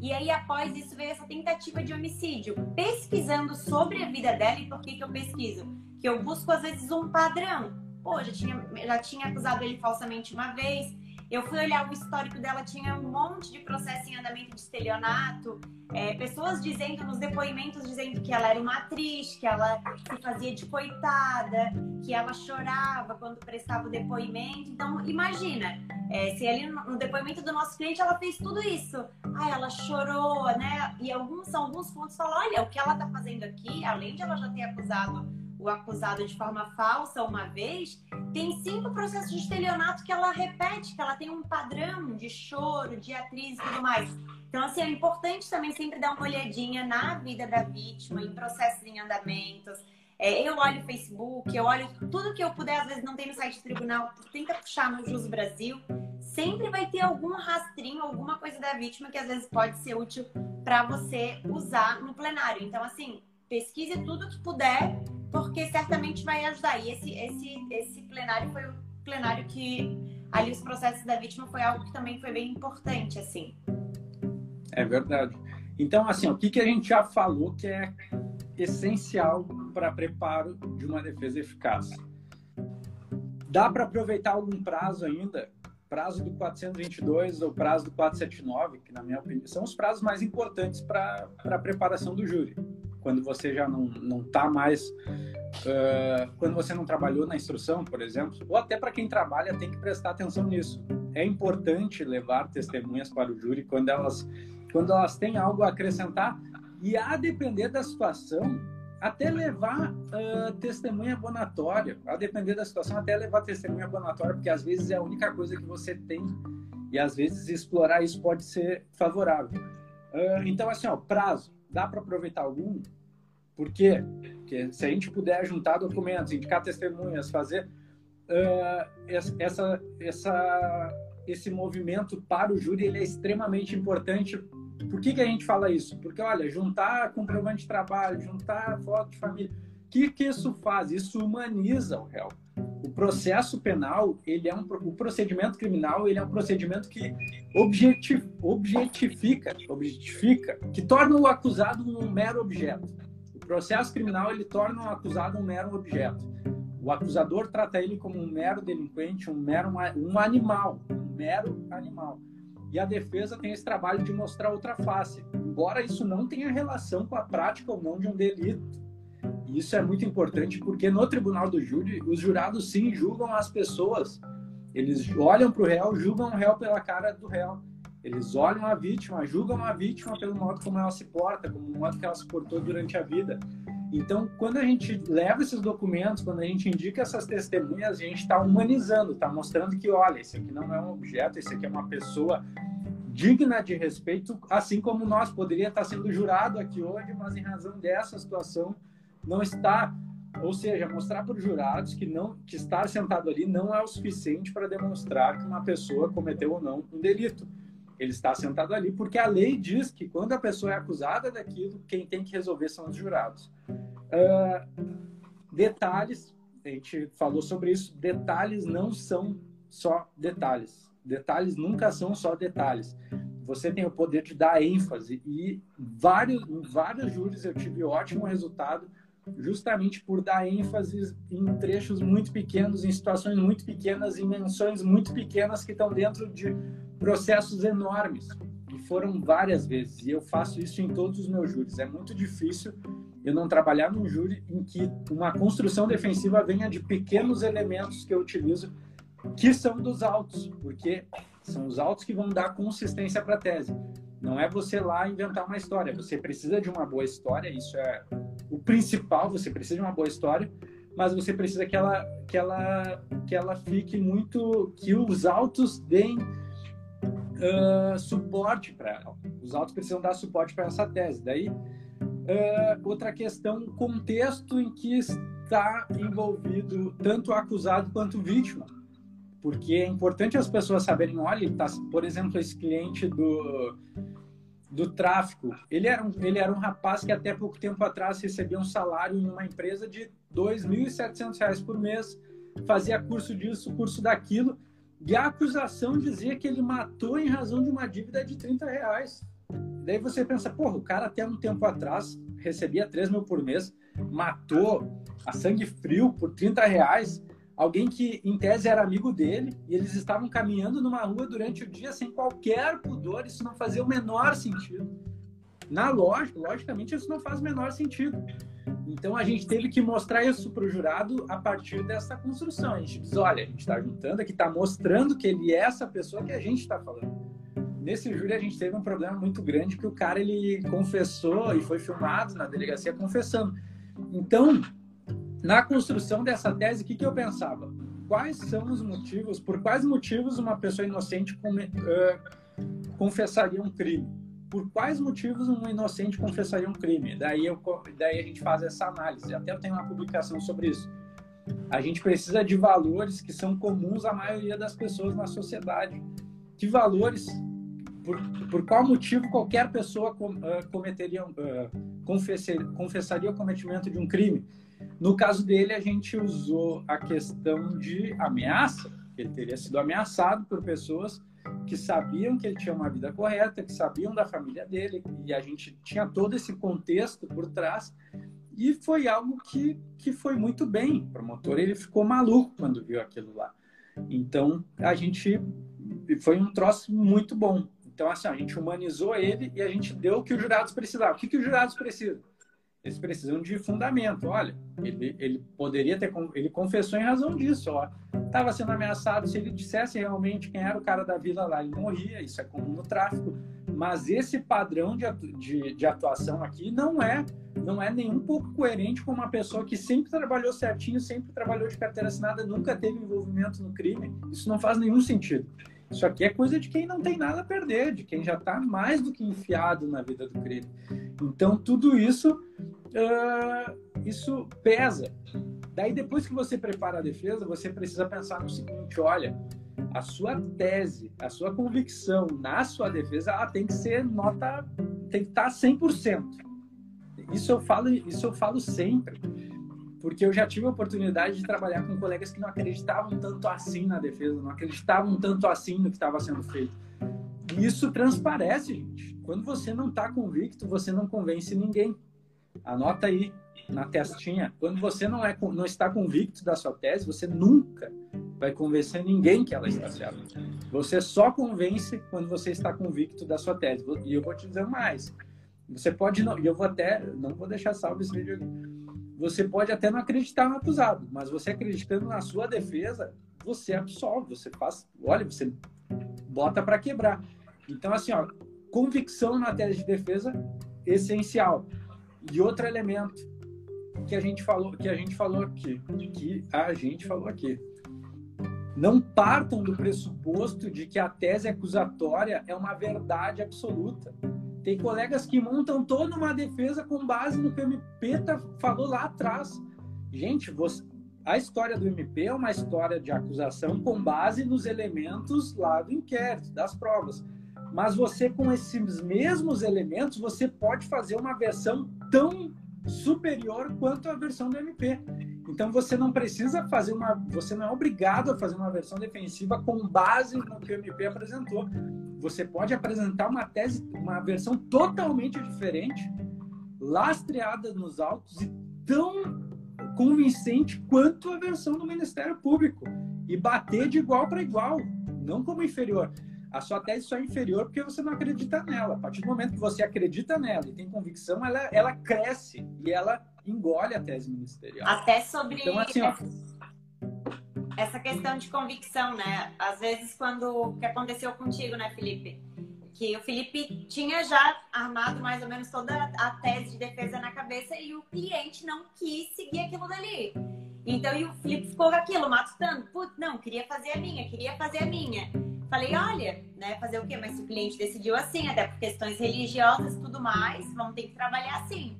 E aí, após isso, veio essa tentativa de homicídio. Pesquisando sobre a vida dela, e por que, que eu pesquiso? que eu busco às vezes um padrão. Pô, já tinha, já tinha acusado ele falsamente uma vez. Eu fui olhar o histórico dela, tinha um monte de processo em andamento de estelionato, é, pessoas dizendo nos depoimentos dizendo que ela era uma atriz, que ela se fazia de coitada, que ela chorava quando prestava o depoimento. Então, imagina, é, se ali no, depoimento do nosso cliente ela fez tudo isso. Ah, ela chorou, né? E alguns alguns pontos falam, olha, o que ela tá fazendo aqui, além de ela já ter acusado o acusado de forma falsa uma vez, tem cinco processos de estelionato que ela repete, que ela tem um padrão de choro, de atriz e tudo mais. Então, assim, é importante também sempre dar uma olhadinha na vida da vítima, em processos em andamentos. É, eu olho o Facebook, eu olho tudo que eu puder, às vezes não tem no site do tribunal, tenta puxar no Jus Brasil. Sempre vai ter algum rastrinho, alguma coisa da vítima que às vezes pode ser útil para você usar no plenário. Então, assim, pesquise tudo que puder porque certamente vai ajudar. E esse, esse, esse plenário foi o plenário que ali os processos da vítima foi algo que também foi bem importante, assim. É verdade. Então, assim, o que, que a gente já falou que é essencial para preparo de uma defesa eficaz? Dá para aproveitar algum prazo ainda? Prazo do 422 ou prazo do 479, que na minha opinião são os prazos mais importantes para a preparação do júri quando você já não não está mais uh, quando você não trabalhou na instrução, por exemplo, ou até para quem trabalha tem que prestar atenção nisso. É importante levar testemunhas para o júri quando elas quando elas têm algo a acrescentar e a depender da situação até levar uh, testemunha abonatória, a depender da situação, até levar testemunha abonatória, porque às vezes é a única coisa que você tem e às vezes explorar isso pode ser favorável. Uh, então, assim, ó, prazo, dá para aproveitar algum? Por quê? Porque se a gente puder juntar documentos, indicar testemunhas, fazer uh, essa, essa, esse movimento para o júri, ele é extremamente importante por que, que a gente fala isso? Porque, olha, juntar comprovante de trabalho, juntar foto de família, o que, que isso faz? Isso humaniza o réu. O processo penal, ele é um, o procedimento criminal, ele é um procedimento que objetif, objetifica, objetifica, que torna o acusado um mero objeto. Processo criminal, ele torna o acusado um mero objeto. O acusador trata ele como um mero delinquente, um mero um animal, um mero animal. E a defesa tem esse trabalho de mostrar outra face, embora isso não tenha relação com a prática ou não de um delito. E isso é muito importante porque no tribunal do júri, os jurados sim julgam as pessoas. Eles olham para o réu, julgam o réu pela cara do réu. Eles olham a vítima, julgam a vítima pelo modo como ela se porta, como o modo que ela se portou durante a vida. Então, quando a gente leva esses documentos, quando a gente indica essas testemunhas, a gente está humanizando, está mostrando que, olha, esse aqui não é um objeto, esse aqui é uma pessoa digna de respeito, assim como nós poderia estar sendo jurado aqui hoje, mas em razão dessa situação não está, ou seja, mostrar para os jurados que não que estar sentado ali não é o suficiente para demonstrar que uma pessoa cometeu ou não um delito. Ele está sentado ali porque a lei diz que quando a pessoa é acusada daquilo, quem tem que resolver são os jurados. Uh, detalhes, a gente falou sobre isso, detalhes não são só detalhes. Detalhes nunca são só detalhes. Você tem o poder de dar ênfase e vários, em vários júris eu tive ótimo resultado justamente por dar ênfase em trechos muito pequenos, em situações muito pequenas, em menções muito pequenas que estão dentro de processos enormes. E foram várias vezes. E eu faço isso em todos os meus júris. É muito difícil eu não trabalhar num júri em que uma construção defensiva venha de pequenos elementos que eu utilizo, que são dos autos, porque são os autos que vão dar consistência para a tese. Não é você lá inventar uma história. Você precisa de uma boa história, isso é o principal. Você precisa de uma boa história, mas você precisa que ela, que ela, que ela fique muito, que os autos deem uh, suporte para ela. Os autos precisam dar suporte para essa tese. Daí Uh, outra questão, contexto em que está envolvido tanto o acusado quanto vítima. Porque é importante as pessoas saberem, olha, tá, por exemplo, esse cliente do, do tráfico, ele era, um, ele era um rapaz que até pouco tempo atrás recebia um salário em uma empresa de R$ 2.700 por mês, fazia curso disso, curso daquilo, e a acusação dizia que ele matou em razão de uma dívida de 30 reais. Daí você pensa, porra, o cara até um tempo atrás recebia 3 mil por mês, matou a sangue frio por 30 reais alguém que em tese era amigo dele e eles estavam caminhando numa rua durante o dia sem qualquer pudor, isso não fazia o menor sentido. Na lógica, logicamente, isso não faz o menor sentido. Então a gente teve que mostrar isso para o jurado a partir dessa construção. A gente diz, olha, a gente está juntando aqui, está mostrando que ele é essa pessoa que a gente está falando nesse júri a gente teve um problema muito grande que o cara ele confessou e foi filmado na delegacia confessando. Então, na construção dessa tese, o que, que eu pensava? Quais são os motivos, por quais motivos uma pessoa inocente uh, confessaria um crime? Por quais motivos um inocente confessaria um crime? Daí, eu, daí a gente faz essa análise. Até eu tenho uma publicação sobre isso. A gente precisa de valores que são comuns à maioria das pessoas na sociedade. Que valores por, por qual motivo qualquer pessoa com, uh, cometeria, uh, confessaria, confessaria o cometimento de um crime. No caso dele, a gente usou a questão de ameaça. Ele teria sido ameaçado por pessoas que sabiam que ele tinha uma vida correta, que sabiam da família dele, e a gente tinha todo esse contexto por trás. E foi algo que, que foi muito bem. O promotor ele ficou maluco quando viu aquilo lá. Então, a gente foi um troço muito bom. Então, assim, a gente humanizou ele e a gente deu o que os jurados precisavam. O que, que os jurados precisam? eles precisam de fundamento. Olha, ele, ele poderia ter, ele confessou em razão disso, ó. Estava sendo ameaçado, se ele dissesse realmente quem era o cara da vila lá, ele morria, isso é comum no tráfico. Mas esse padrão de, de, de atuação aqui não é não é nem um pouco coerente com uma pessoa que sempre trabalhou certinho, sempre trabalhou de carteira assinada, nunca teve envolvimento no crime. Isso não faz nenhum sentido. Isso aqui é coisa de quem não tem nada a perder, de quem já está mais do que enfiado na vida do crime. Então, tudo isso, uh, isso pesa. Daí, depois que você prepara a defesa, você precisa pensar no seguinte: olha, a sua tese, a sua convicção na sua defesa, ela tem que ser nota, tem que estar 100%. Isso eu falo, isso eu falo sempre porque eu já tive a oportunidade de trabalhar com colegas que não acreditavam tanto assim na defesa, não acreditavam tanto assim no que estava sendo feito. E isso transparece, gente. Quando você não está convicto, você não convence ninguém. Anota aí na testinha. Quando você não, é, não está convicto da sua tese, você nunca vai convencer ninguém que ela está certa. Você só convence quando você está convicto da sua tese. E eu vou te dizer mais. Você pode não, e eu vou até, não vou deixar salvo esse vídeo aqui você pode até não acreditar no acusado, mas você acreditando na sua defesa, você absolve, você faz, olha, você bota para quebrar. Então, assim, ó, convicção na tese de defesa essencial. E outro elemento que a gente falou, que a gente falou aqui, que a gente falou aqui. Não partam do pressuposto de que a tese acusatória é uma verdade absoluta. Tem colegas que montam toda uma defesa com base no que o MP tá, falou lá atrás. Gente, você, a história do MP é uma história de acusação com base nos elementos lá do inquérito, das provas. Mas você, com esses mesmos elementos, você pode fazer uma versão tão superior quanto a versão do MP. Então você não precisa fazer uma, você não é obrigado a fazer uma versão defensiva com base no que o MP apresentou você pode apresentar uma tese, uma versão totalmente diferente, lastreada nos autos e tão convincente quanto a versão do Ministério Público e bater de igual para igual, não como inferior. A sua tese só é inferior porque você não acredita nela. A partir do momento que você acredita nela e tem convicção, ela, ela cresce e ela engole a tese ministerial. Até sobre então, assim, ó, essa questão de convicção, né? Às vezes, quando o que aconteceu contigo, né, Felipe? Que o Felipe tinha já armado mais ou menos toda a tese de defesa na cabeça e o cliente não quis seguir aquilo dali. Então, e o Felipe ficou com aquilo, matutando. Putz, não, queria fazer a minha, queria fazer a minha. Falei, olha, né, fazer o quê? Mas se o cliente decidiu assim, até por questões religiosas e tudo mais, vamos ter que trabalhar assim.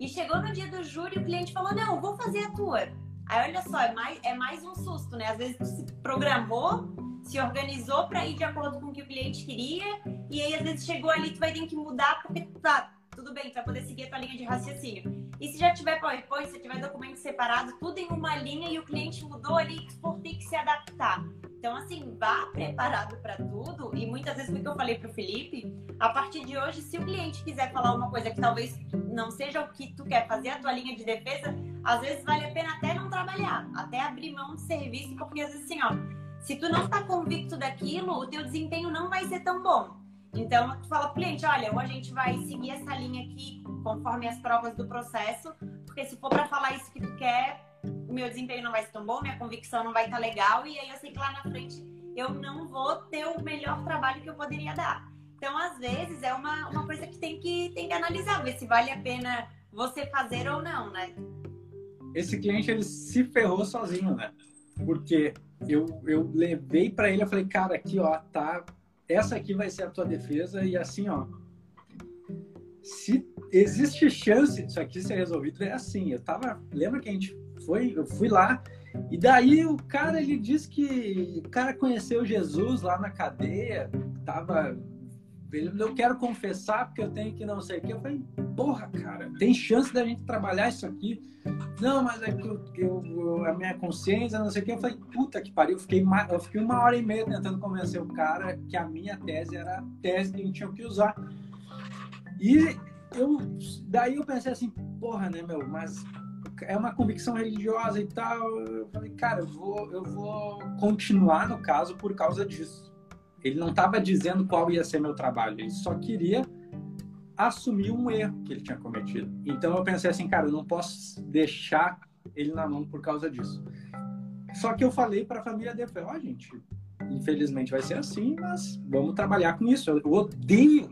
E chegou no dia do júri, o cliente falou, não, vou fazer a tua. Aí olha só, é mais, é mais um susto, né? Às vezes tu se programou, se organizou para ir de acordo com o que o cliente queria, e aí às vezes chegou ali, tu vai ter que mudar porque tá, tudo bem, tu vai poder seguir a tua linha de raciocínio. E se já tiver PowerPoint, se tiver documento separado, tudo em uma linha e o cliente mudou ali, tu por ter que se adaptar. Então, assim, vá preparado para tudo. E muitas vezes, o que eu falei para o Felipe, a partir de hoje, se o cliente quiser falar uma coisa que talvez não seja o que tu quer fazer, a tua linha de defesa, às vezes vale a pena até não trabalhar, até abrir mão de serviço, porque às vezes, assim, ó, se tu não está convicto daquilo, o teu desempenho não vai ser tão bom. Então, tu fala pro cliente, olha, ou a gente vai seguir essa linha aqui conforme as provas do processo, porque se for para falar isso que tu quer, o meu desempenho não vai ser tão bom, minha convicção não vai estar tá legal, e aí eu sei que lá na frente eu não vou ter o melhor trabalho que eu poderia dar. Então, às vezes, é uma, uma coisa que tem, que tem que analisar, ver se vale a pena você fazer ou não, né? Esse cliente, ele se ferrou sozinho, né? Porque eu, eu levei para ele, eu falei, cara, aqui, ó, tá... Essa aqui vai ser a tua defesa e assim, ó, se existe chance disso aqui ser resolvido, é assim. Eu tava, lembra que a gente foi, eu fui lá e daí o cara ele disse que o cara conheceu Jesus lá na cadeia, tava ele, eu quero confessar porque eu tenho que não sei o que. Eu falei, porra, cara, tem chance da gente trabalhar isso aqui? Não, mas é que eu, eu, a minha consciência, não sei o que. Eu falei, puta que pariu. Eu fiquei, eu fiquei uma hora e meia tentando convencer o cara que a minha tese era a tese que a gente tinha que usar. E eu, daí eu pensei assim, porra, né, meu, mas é uma convicção religiosa e tal. Eu falei, cara, eu vou, eu vou continuar no caso por causa disso. Ele não estava dizendo qual ia ser meu trabalho, ele só queria assumir um erro que ele tinha cometido. Então eu pensei assim, cara, eu não posso deixar ele na mão por causa disso. Só que eu falei para a família dele, ó, oh, gente, infelizmente vai ser assim, mas vamos trabalhar com isso. Eu odeio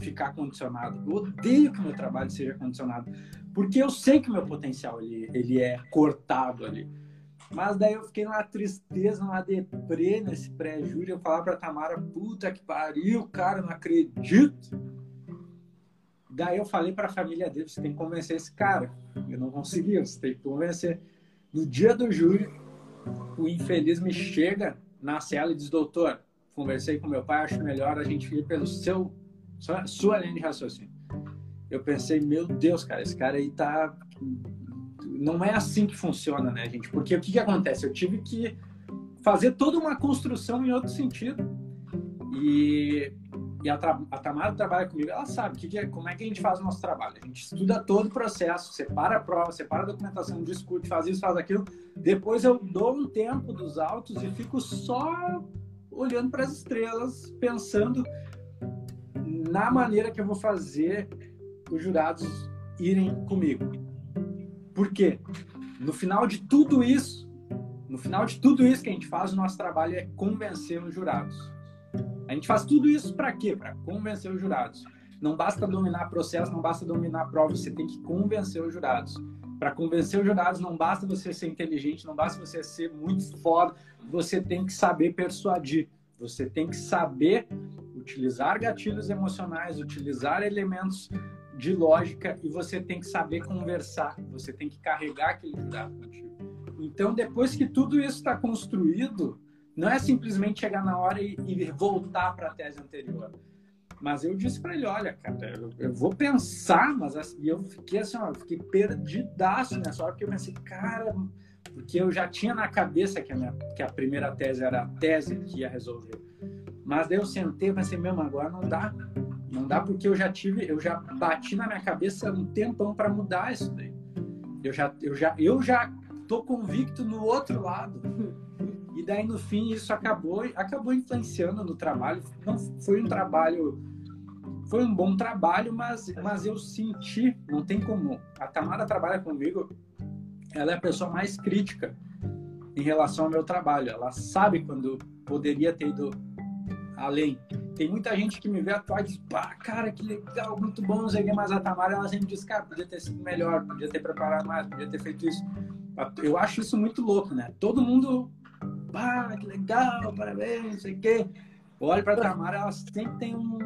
ficar condicionado, eu odeio que meu trabalho seja condicionado, porque eu sei que meu potencial ele, ele é cortado ali. Mas daí eu fiquei numa tristeza, numa deprê nesse pré-júri. Eu falava pra Tamara, puta que pariu, cara, não acredito. Daí eu falei pra família dele, você tem que convencer esse cara. Eu não consegui, você tem que convencer. No dia do júri, o infeliz me chega na cela e diz, doutor, conversei com meu pai, acho melhor a gente ir pelo seu, sua, sua linha de raciocínio. Eu pensei, meu Deus, cara, esse cara aí tá não é assim que funciona, né, gente? Porque o que, que acontece? Eu tive que fazer toda uma construção em outro sentido. E, e a, a Tamara trabalha comigo, ela sabe que que é, como é que a gente faz o nosso trabalho. A gente estuda todo o processo, separa a prova, separa a documentação, discute, faz isso, faz aquilo. Depois eu dou um tempo dos autos e fico só olhando para as estrelas, pensando na maneira que eu vou fazer os jurados irem comigo. Por quê? No final de tudo isso, no final de tudo isso que a gente faz, o nosso trabalho é convencer os jurados. A gente faz tudo isso para quê? Para convencer os jurados. Não basta dominar processo, não basta dominar prova, você tem que convencer os jurados. Para convencer os jurados, não basta você ser inteligente, não basta você ser muito foda, você tem que saber persuadir. Você tem que saber utilizar gatilhos emocionais, utilizar elementos de lógica e você tem que saber conversar, você tem que carregar aquele jurado contigo. Então, depois que tudo isso está construído, não é simplesmente chegar na hora e, e voltar para a tese anterior. Mas eu disse para ele, olha, cara, eu, eu, vou pensar, mas assim, eu fiquei assim, ó, eu fiquei perdidaço nessa hora, porque eu pensei, cara, porque eu já tinha na cabeça que a, minha, que a primeira tese era a tese que ia resolver. Mas daí eu sentei e pensei, mesmo, agora não dá. Não dá porque eu já tive, eu já bati na minha cabeça um tempão para mudar isso daí. Eu já, eu já, eu já tô convicto no outro lado. (laughs) E daí no fim isso acabou, acabou influenciando no trabalho. Não foi um trabalho, foi um bom trabalho, mas, mas eu senti, não tem como. A Tamara trabalha comigo, ela é a pessoa mais crítica em relação ao meu trabalho. Ela sabe quando poderia ter ido além. Tem muita gente que me vê atuar e diz, pá, cara, que legal, muito bom, não sei o que, mas a Tamara, ela sempre diz, cara, podia ter sido melhor, podia ter preparado mais, podia ter feito isso. Eu acho isso muito louco, né? Todo mundo, pá, que legal, parabéns, não sei o quê. Olha pra Tamara, ela sempre tem um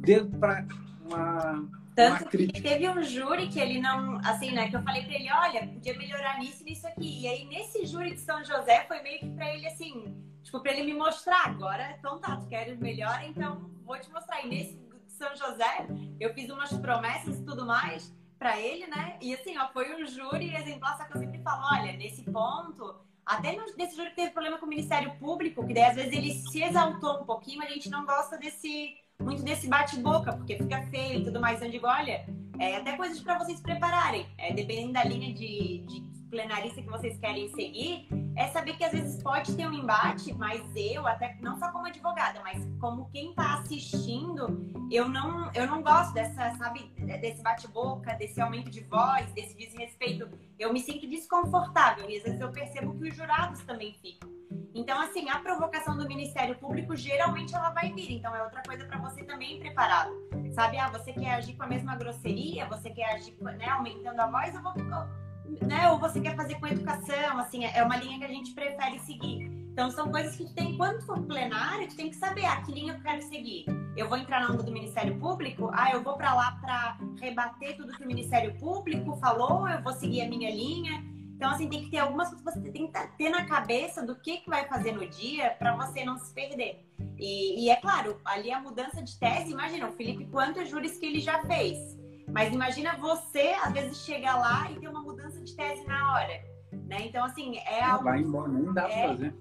dedo pra uma tanto que teve um júri que ele não, assim, né, que eu falei pra ele, olha, podia melhorar nisso e nisso aqui. E aí, nesse júri de São José, foi meio que pra ele, assim, Tipo, pra ele me mostrar agora. Então tá, tu queres melhor, então vou te mostrar. E nesse São José, eu fiz umas promessas e tudo mais para ele, né? E assim, ó, foi um júri exemplar, só que eu sempre falo, olha, nesse ponto, até nesse júri que teve problema com o Ministério Público, que daí às vezes ele se exaltou um pouquinho, a gente não gosta desse muito desse bate-boca, porque fica feio e tudo mais. Eu digo, olha, é, até coisas para vocês prepararem, é, dependendo da linha de, de plenarista que vocês querem seguir, é saber que às vezes pode ter um embate, mas eu, até não só como advogada, mas como quem está assistindo, eu não, eu não gosto dessa, sabe, desse bate-boca, desse aumento de voz, desse desrespeito. Eu me sinto desconfortável e às vezes eu percebo que os jurados também ficam. Então, assim, a provocação do Ministério Público geralmente ela vai vir. Então, é outra coisa para você também preparado. Sabe, ah, você quer agir com a mesma grosseria, você quer agir, né, aumentando a voz, eu vou né? Ou você quer fazer com educação, assim, é uma linha que a gente prefere seguir. Então são coisas que tu tem, quando for plenário, tu tem que saber ah, que linha eu quero seguir. Eu vou entrar na onda do Ministério Público, ah, eu vou para lá para rebater tudo que o Ministério Público falou, eu vou seguir a minha linha. Então, assim, tem que ter algumas coisas que você tem que ter na cabeça do que, que vai fazer no dia para você não se perder. E, e, é claro, ali a mudança de tese, imagina, o Felipe, quantos júris que ele já fez. Mas imagina você, às vezes, chegar lá e ter uma mudança de tese na hora. Né? Então, assim, é algo. Vai embora, não dá é... pra fazer.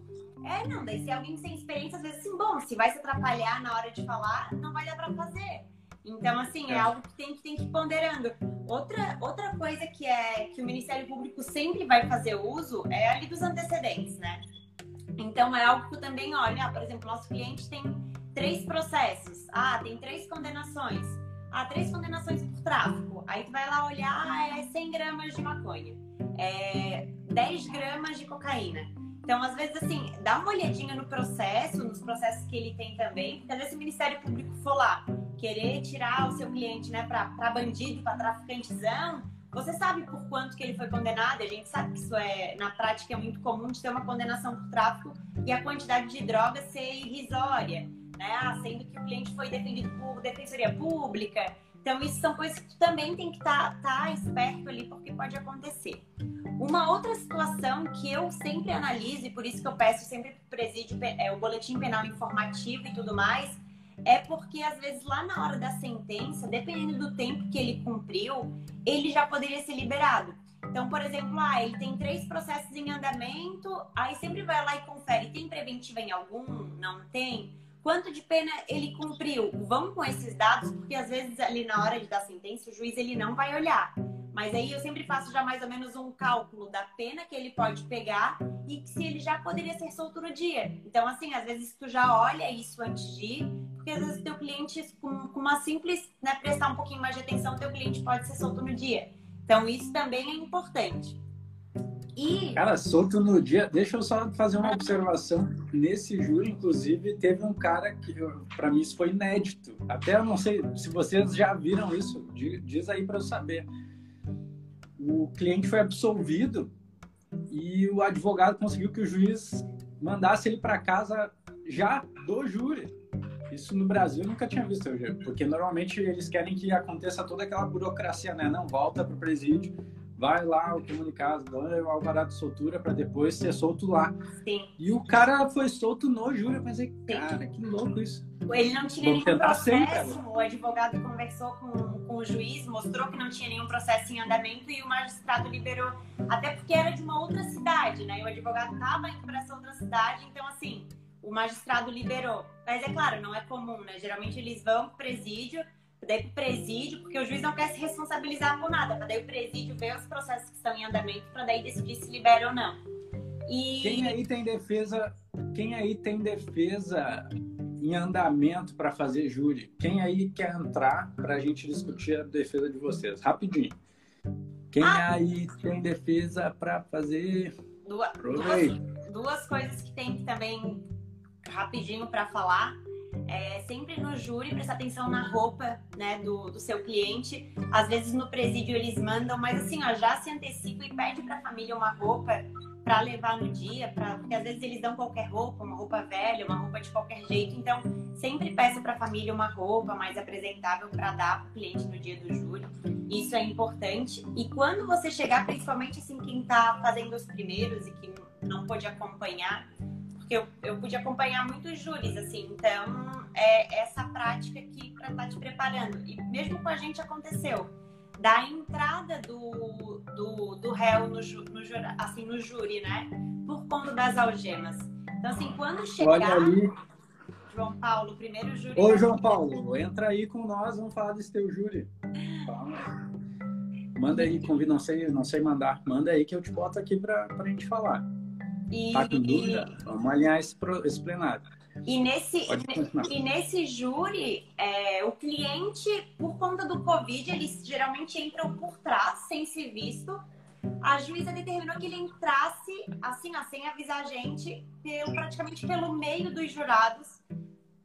É, não, daí se alguém sem experiência, às vezes, assim, bom, se vai se atrapalhar na hora de falar, não vai dar pra fazer. Então, assim, é, é algo que tem, que tem que ir ponderando. Outra, outra coisa que é que o Ministério Público sempre vai fazer uso é ali dos antecedentes, né? Então, é algo que também olho. Ah, por exemplo, nosso cliente tem três processos. Ah, tem três condenações. Ah, três condenações por tráfico. Aí tu vai lá olhar, ah, é 100 gramas de maconha, é 10 gramas de cocaína. Então, às vezes, assim, dá uma olhadinha no processo, nos processos que ele tem também, porque às vezes o Ministério Público for lá querer tirar o seu cliente, né, para bandido, para traficantezão, você sabe por quanto que ele foi condenado, a gente sabe que isso é, na prática, é muito comum de ter uma condenação por tráfico e a quantidade de droga ser irrisória, né? Ah, sendo que o cliente foi defendido por defensoria pública. Então, isso são coisas que também tem que estar tá, tá esperto ali, porque pode acontecer. Uma outra situação que eu sempre analiso, e por isso que eu peço sempre presídio é, o boletim penal informativo e tudo mais, é porque às vezes lá na hora da sentença, dependendo do tempo que ele cumpriu, ele já poderia ser liberado. Então, por exemplo, ah, ele tem três processos em andamento, aí sempre vai lá e confere, tem preventiva em algum? Não tem? Quanto de pena ele cumpriu? Vamos com esses dados, porque às vezes ali na hora de dar sentença, o juiz ele não vai olhar. Mas aí eu sempre faço já mais ou menos um cálculo da pena que ele pode pegar e se ele já poderia ser solto no dia. Então, assim, às vezes tu já olha isso antes de ir, porque às vezes teu cliente, com, com uma simples, né, prestar um pouquinho mais de atenção, teu cliente pode ser solto no dia. Então, isso também é importante. E... Cara, solto no dia. Deixa eu só fazer uma observação. Nesse júri, inclusive, teve um cara que, para mim, isso foi inédito. Até eu não sei se vocês já viram isso. Diz aí para eu saber o cliente foi absolvido e o advogado conseguiu que o juiz mandasse ele para casa já do júri. Isso no Brasil eu nunca tinha visto, porque normalmente eles querem que aconteça toda aquela burocracia, né? Não, volta para o presídio, vai lá o comunicado, dá o alvará de soltura para depois ser solto lá. Sim. E o cara foi solto no júri. Eu pensei, cara, que louco isso. Ele não tinha Vamos nenhum processo. o advogado conversou com, com o juiz, mostrou que não tinha nenhum processo em andamento e o magistrado liberou. Até porque era de uma outra cidade, né? E o advogado estava indo para essa outra cidade, então assim, o magistrado liberou. Mas é claro, não é comum, né? Geralmente eles vão pro presídio, daí pro presídio, porque o juiz não quer se responsabilizar por nada, para daí o presídio ver os processos que estão em andamento, para daí decidir se libera ou não. E... Quem aí tem defesa, quem aí tem defesa em andamento para fazer júri. Quem aí quer entrar para a gente discutir a defesa de vocês? Rapidinho. Quem ah. aí tem defesa para fazer? Duas, duas, duas, coisas que tem que também rapidinho para falar. É, sempre no júri, prestar atenção na roupa né, do, do seu cliente. Às vezes no presídio eles mandam, mas assim, ó, já se antecipa e pede para a família uma roupa para levar no dia, pra, porque às vezes eles dão qualquer roupa, uma roupa velha, uma roupa de qualquer jeito. Então, sempre peça para a família uma roupa mais apresentável para dar para o cliente no dia do júri. Isso é importante. E quando você chegar, principalmente assim, quem está fazendo os primeiros e que não pôde acompanhar, porque eu, eu pude acompanhar muitos júris, assim, então é essa prática aqui para estar tá te preparando. E mesmo com a gente aconteceu da entrada do, do, do réu no, no, assim, no júri, né? Por conta das algemas. Então, assim, quando chegar. João Paulo, primeiro júri. Ô, João Paulo, entra aí com nós, vamos falar desse teu júri. Manda aí, convida, não sei, não sei mandar. Manda aí que eu te boto aqui para a gente falar. E, tá com dúvida? E... Vamos alinhar esse, esse plenário. E nesse, e nesse júri, é, o cliente, por conta do Covid, eles geralmente entram por trás, sem ser visto. A juíza determinou que ele entrasse, assim, ó, sem avisar a gente, pelo, praticamente pelo meio dos jurados,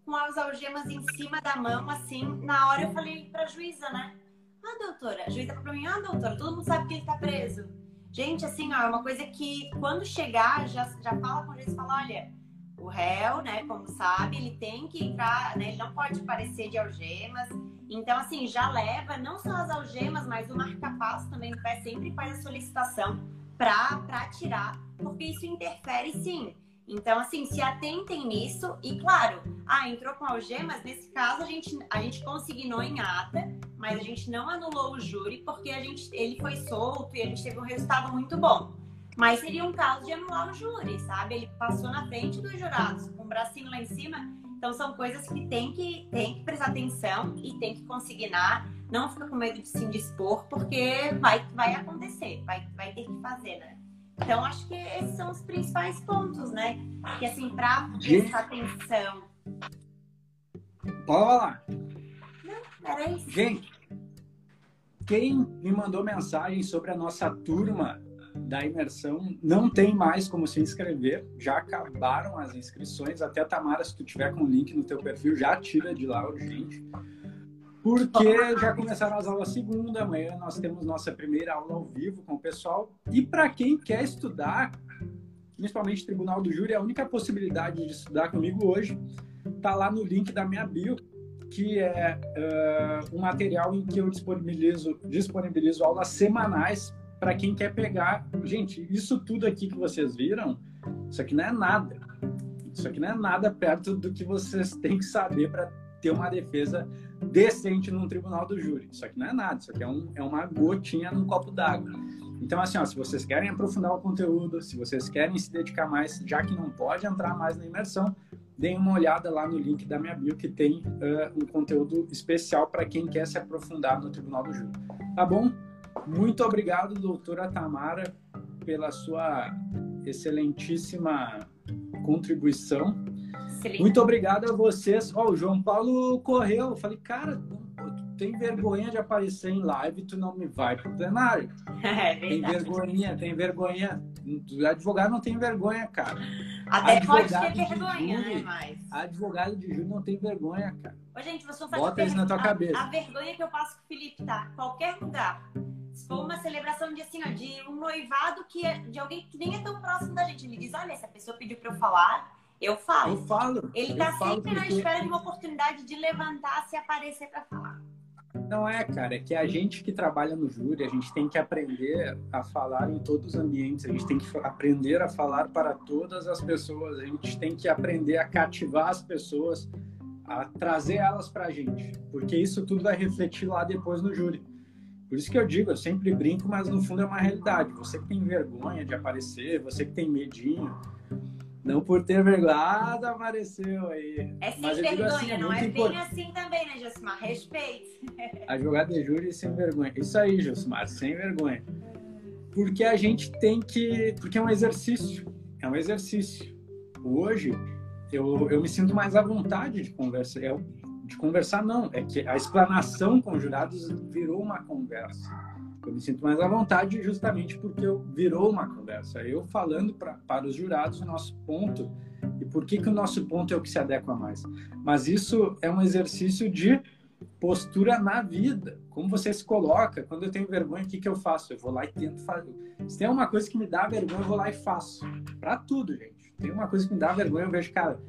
com as algemas em cima da mão, assim. Na hora eu falei pra juíza, né? Ah, doutora, a juíza falou pra mim, ah, doutora, todo mundo sabe que ele tá preso. Gente, assim, ó, é uma coisa que quando chegar, já, já fala com o juiz e fala, olha o réu, né, como sabe, ele tem que entrar, né, ele não pode parecer de algemas. Então, assim, já leva não só as algemas, mas o marca-passo também no pé sempre faz a solicitação para tirar, porque isso interfere sim. Então, assim, se atentem nisso e, claro, ah, entrou com algemas, nesse caso a gente, a gente consignou em ata, mas a gente não anulou o júri porque a gente, ele foi solto e a gente teve um resultado muito bom. Mas seria um caso de anular o júri, sabe? Ele passou na frente dos jurados, com o bracinho lá em cima. Então são coisas que tem que, tem que prestar atenção e tem que consignar. Não fica com medo de se indispor, porque vai, vai acontecer, vai, vai ter que fazer, né? Então acho que esses são os principais pontos, né? Que assim, para prestar atenção. Pode falar. Era isso. Gente, quem me mandou mensagem sobre a nossa turma da imersão não tem mais como se inscrever, já acabaram as inscrições. Até Tamara, se tu tiver com o link no teu perfil, já tira de lá urgente. Porque já começaram as aulas segunda, amanhã nós temos nossa primeira aula ao vivo com o pessoal. E para quem quer estudar, principalmente Tribunal do Júri, a única possibilidade de estudar comigo hoje tá lá no link da minha bio, que é uh, um material em que eu disponibilizo, disponibilizo aulas semanais para quem quer pegar. Gente, isso tudo aqui que vocês viram, isso aqui não é nada. Isso aqui não é nada perto do que vocês têm que saber para ter uma defesa decente num tribunal do júri. Isso aqui não é nada, isso aqui é, um, é uma gotinha num copo d'água. Então, assim, ó, se vocês querem aprofundar o conteúdo, se vocês querem se dedicar mais, já que não pode entrar mais na imersão, deem uma olhada lá no link da minha bio que tem uh, um conteúdo especial para quem quer se aprofundar no Tribunal do Júri. Tá bom? Muito obrigado, doutora Tamara, pela sua excelentíssima contribuição. Excelente. Muito obrigado a vocês. Ó, oh, o João Paulo correu. Eu falei, cara, tu tem vergonha de aparecer em live, tu não me vai pro plenário. (laughs) É tem vergonha, tem vergonha. Advogado não tem vergonha, cara. Até advogado pode ter vergonha, júri, né? Mas... Advogado de júri não tem vergonha, cara. Ô, gente, vocês Bota isso na tua a, cabeça. A vergonha que eu passo com o Felipe, tá? Qualquer lugar. Se for uma celebração de assim, ó, de um noivado que é, de alguém que nem é tão próximo da gente, ele diz: olha, essa pessoa pediu pra eu falar, eu falo. Eu falo. Ele tá sempre na espera de uma oportunidade de levantar-se e aparecer para falar. Não é, cara, é que a gente que trabalha no júri, a gente tem que aprender a falar em todos os ambientes, a gente tem que aprender a falar para todas as pessoas, a gente tem que aprender a cativar as pessoas, a trazer elas para a gente, porque isso tudo vai refletir lá depois no júri. Por isso que eu digo, eu sempre brinco, mas no fundo é uma realidade. Você que tem vergonha de aparecer, você que tem medinho, não por ter vergonha. Ah, apareceu aí. É sem Mas vergonha, assim, é não é bem assim também, né, Josimar? Respeito. (laughs) Advogado de júri sem vergonha. Isso aí, Josimar, sem vergonha. Porque a gente tem que. Porque é um exercício. É um exercício. Hoje, eu, eu me sinto mais à vontade de conversar. É, de conversar, não. É que a explanação com jurados virou uma conversa. Eu me sinto mais à vontade justamente porque eu, virou uma conversa. Eu falando pra, para os jurados o nosso ponto e por que, que o nosso ponto é o que se adequa mais. Mas isso é um exercício de postura na vida. Como você se coloca. Quando eu tenho vergonha, o que, que eu faço? Eu vou lá e tento fazer. Se tem uma coisa que me dá vergonha, eu vou lá e faço. Para tudo, gente. Tem uma coisa que me dá vergonha, eu vejo, cara.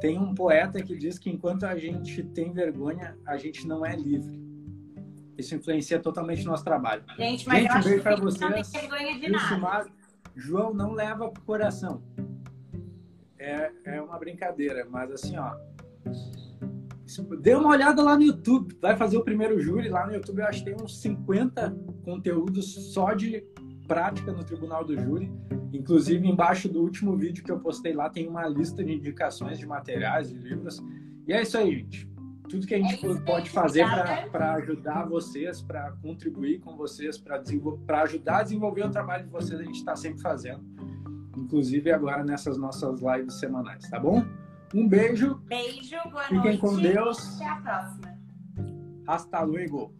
Tem um poeta que diz que enquanto a gente tem vergonha, a gente não é livre. Isso influencia totalmente o nosso trabalho. Gente, mas Gente, um beijo para vocês. Não tem de nada. João não leva pro coração. É, é uma brincadeira, mas assim, ó. Dê uma olhada lá no YouTube. Vai fazer o primeiro júri lá no YouTube. Eu acho que tem uns 50 conteúdos só de prática no Tribunal do Júri. Inclusive, embaixo do último vídeo que eu postei lá, tem uma lista de indicações de materiais, de livros. E é isso aí, gente tudo que a gente é pode fazer para ajudar vocês, para contribuir com vocês, para ajudar a desenvolver o trabalho de vocês, a gente está sempre fazendo. Inclusive agora nessas nossas lives semanais, tá bom? Um beijo. Beijo, boa Fiquem noite. com Deus. Até a próxima. Hasta luego.